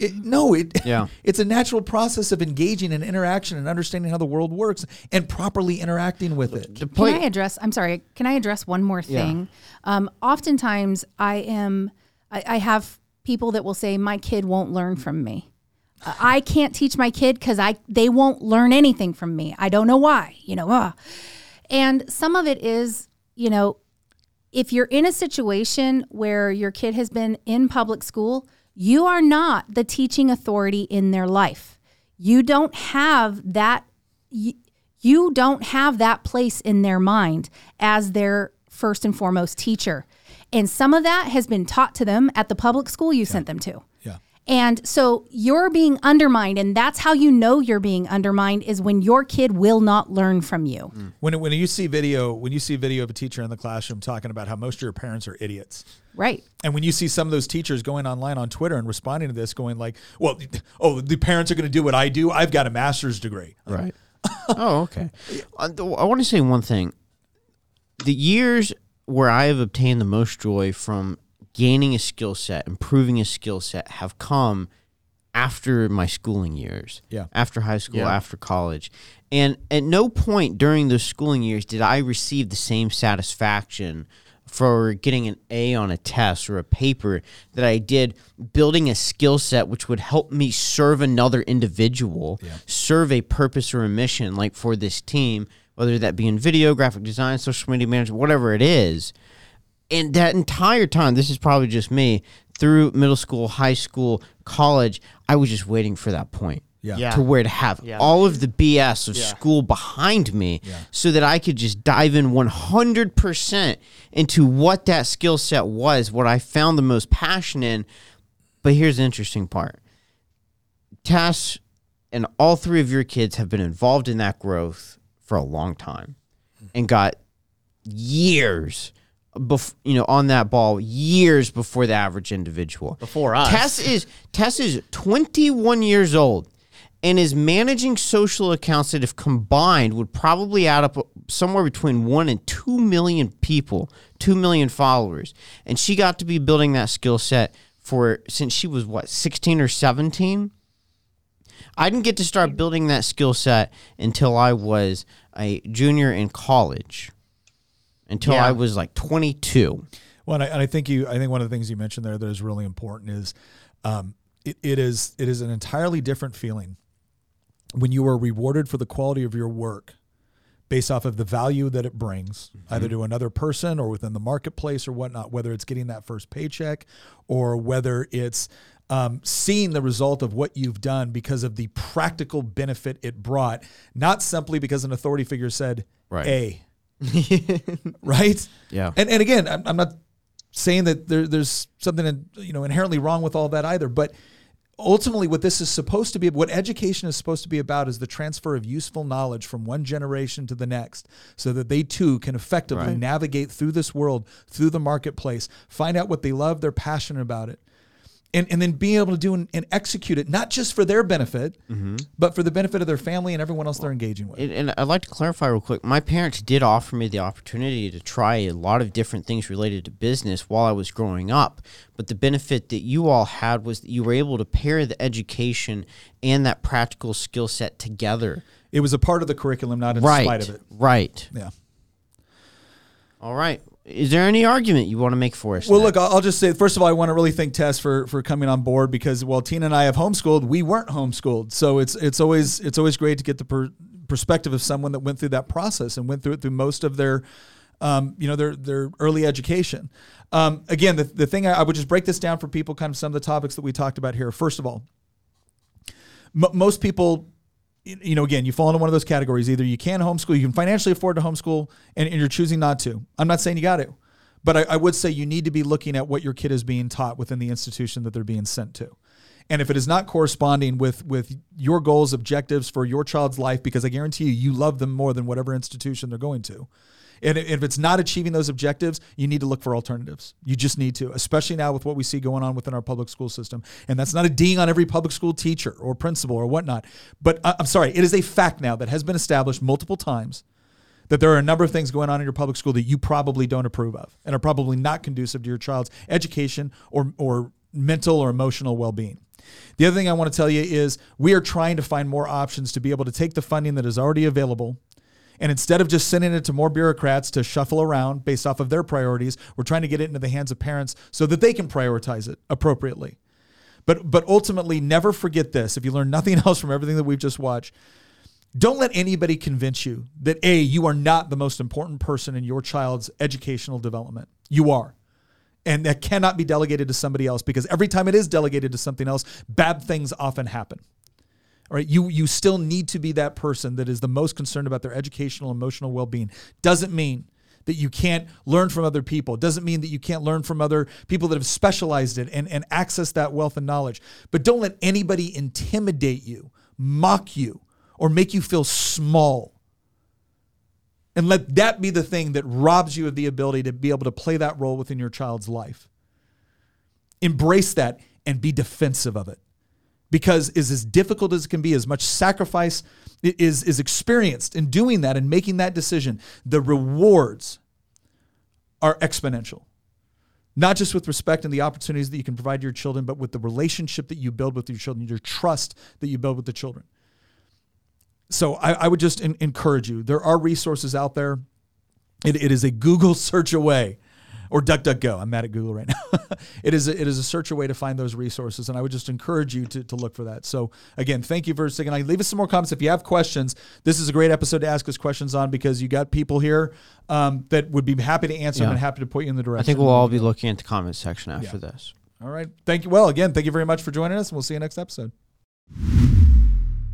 [SPEAKER 1] it, no, it *laughs*
[SPEAKER 2] Yeah.
[SPEAKER 1] it's a natural process of engaging in interaction and understanding how the world works and properly interacting with it.
[SPEAKER 3] Can I address? I'm sorry. Can I address one more thing? Um, oftentimes, I am. I, I have people that will say, "My kid won't learn from me. Uh, I can't teach my kid because I they won't learn anything from me. I don't know why. You know, uh. and some of it is, you know, if you're in a situation where your kid has been in public school, you are not the teaching authority in their life. You don't have that you, you don't have that place in their mind as their first and foremost teacher. And some of that has been taught to them at the public school you sent them to.
[SPEAKER 1] Yeah.
[SPEAKER 3] And so you're being undermined, and that's how you know you're being undermined is when your kid will not learn from you. Mm.
[SPEAKER 1] When when you see video, when you see video of a teacher in the classroom talking about how most of your parents are idiots.
[SPEAKER 3] Right.
[SPEAKER 1] And when you see some of those teachers going online on Twitter and responding to this, going like, "Well, oh, the parents are going to do what I do. I've got a master's degree."
[SPEAKER 2] Right. *laughs* oh, okay. Uh, I, I want to say one thing. The years where I have obtained the most joy from gaining a skill set, improving a skill set, have come after my schooling years.
[SPEAKER 1] Yeah.
[SPEAKER 2] After high school,
[SPEAKER 5] Yeah.
[SPEAKER 2] after college. And at no point during those schooling years did I receive the same satisfaction for getting an A on a test or a paper that I did building a skill set which would help me serve another individual, serve a purpose or a mission, like for this team, whether that be in video, graphic design, social media management, whatever it is. And that entire time, this is probably just me, through middle school, high school, college, I was just waiting for that point
[SPEAKER 1] Yeah.
[SPEAKER 5] Yeah.
[SPEAKER 2] to where to have
[SPEAKER 5] Yeah.
[SPEAKER 2] all of the BS of
[SPEAKER 5] Yeah.
[SPEAKER 2] school behind me so that I could just dive in 100% into what that skill set was, what I found the most passion in. But here's the interesting part Tess and all three of your kids have been involved in that growth for a long time and got years. Bef- you know, on that ball years before the average individual.
[SPEAKER 5] Before us.
[SPEAKER 2] Tess is Tess is 21 years old and is managing social accounts that if combined would probably add up somewhere between 1 and 2 million people, 2 million followers. And she got to be building that skill set for since she was what, 16 or 17? I didn't get to start building that skill set until I was a junior in college. Until
[SPEAKER 5] Yeah.
[SPEAKER 2] I was like 22.
[SPEAKER 1] Well, and I, and I think you, I think one of the things you mentioned there that is really important is, um, it, it is it is an entirely different feeling when you are rewarded for the quality of your work based off of the value that it brings either to another person or within the marketplace or whatnot whether it's getting that first paycheck or whether it's um, seeing the result of what you've done because of the practical benefit it brought not simply because an authority figure said
[SPEAKER 2] Right.
[SPEAKER 1] a *laughs* right
[SPEAKER 2] Yeah.
[SPEAKER 1] and and again i'm, I'm not saying that there, there's something you know inherently wrong with all that either but ultimately what this is supposed to be what education is supposed to be about is the transfer of useful knowledge from one generation to the next so that they too can effectively
[SPEAKER 2] Right.
[SPEAKER 1] navigate through this world through the marketplace find out what they love they're passionate about it and, and then being able to do and, and execute it not just for their benefit mm-hmm. but for the benefit of their family and everyone else they're engaging with
[SPEAKER 2] And, and I'd like to clarify real quick. My parents did offer me the opportunity to try a lot of different things related to business while I was growing up. But the benefit that you all had was that you were able to pair the education and that practical skill set together.
[SPEAKER 1] it was a part of the curriculum not in
[SPEAKER 2] right.
[SPEAKER 1] spite of it
[SPEAKER 2] Right.
[SPEAKER 1] yeah
[SPEAKER 2] All right. Is there any argument you want to make for us?
[SPEAKER 1] Well, look, I'll I'll just say first of all, I want to really thank Tess for for coming on board because while Tina and I have homeschooled, we weren't homeschooled, so it's it's always it's always great to get the per- perspective of someone that went through that process and went through it through most of their, um, you know, their their early education. Um, again, the the thing I, I would just break this down for people, kind of some of the topics that we talked about here. First of all, m- most people you know, again, you fall into one of those categories. Either you can homeschool, you can financially afford to homeschool, and, and you're choosing not to. I'm not saying you got to, but I, I would say you need to be looking at what your kid is being taught within the institution that they're being sent to. And if it is not corresponding with with your goals, objectives for your child's life, because I guarantee you, you love them more than whatever institution they're going to. And if it's not achieving those objectives, you need to look for alternatives. You just need to, especially now with what we see going on within our public school system. And that's not a ding on every public school teacher or principal or whatnot. But uh, I'm sorry, it is a fact now that has been established multiple times that there are a number of things going on in your public school that you probably don't approve of and are probably not conducive to your child's education or, or mental or emotional well being. The other thing I want to tell you is we are trying to find more options to be able to take the funding that is already available. And instead of just sending it to more bureaucrats to shuffle around based off of their priorities, we're trying to get it into the hands of parents so that they can prioritize it appropriately. But but ultimately, never forget this. If you learn nothing *laughs* else from everything that we've just watched, don't let anybody convince you that A, you are not the most important person in your child's educational development. You are. And that cannot be delegated to somebody else because every time it is delegated to something else, bad things often happen. Right, you you still need to be that person that is the most concerned about their educational, emotional well-being. Doesn't mean that you can't learn from other people. Doesn't mean that you can't learn from other people that have specialized it and, and access that wealth and knowledge. But don't let anybody intimidate you, mock you, or make you feel small. And let that be the thing that robs you of the ability to be able to play that role within your child's life. Embrace that and be defensive of it. Because is as difficult as it can be, as much sacrifice is, is experienced in doing that and making that decision, the rewards are exponential. Not just with respect and the opportunities that you can provide to your children, but with the relationship that you build with your children, your trust that you build with the children so I, I would just in, encourage you. There are resources out there. It, it is a Google *laughs* search away, or DuckDuckGo. I'm mad at Google right *laughs* now. it is a, it is a search away to find those resources, and I would just encourage you to, to look for that. So again, thank you for sticking. I leave us some more comments if you have questions. This is a great episode to ask us questions on because you got people here um, that would be happy to answer
[SPEAKER 2] Yeah.
[SPEAKER 1] and happy to point you in the direction.
[SPEAKER 2] I think we'll all be looking at the comment section after
[SPEAKER 1] Yeah.
[SPEAKER 2] this.
[SPEAKER 1] All right. Thank you. Well, again, thank you very much for joining us, and we'll see you next episode.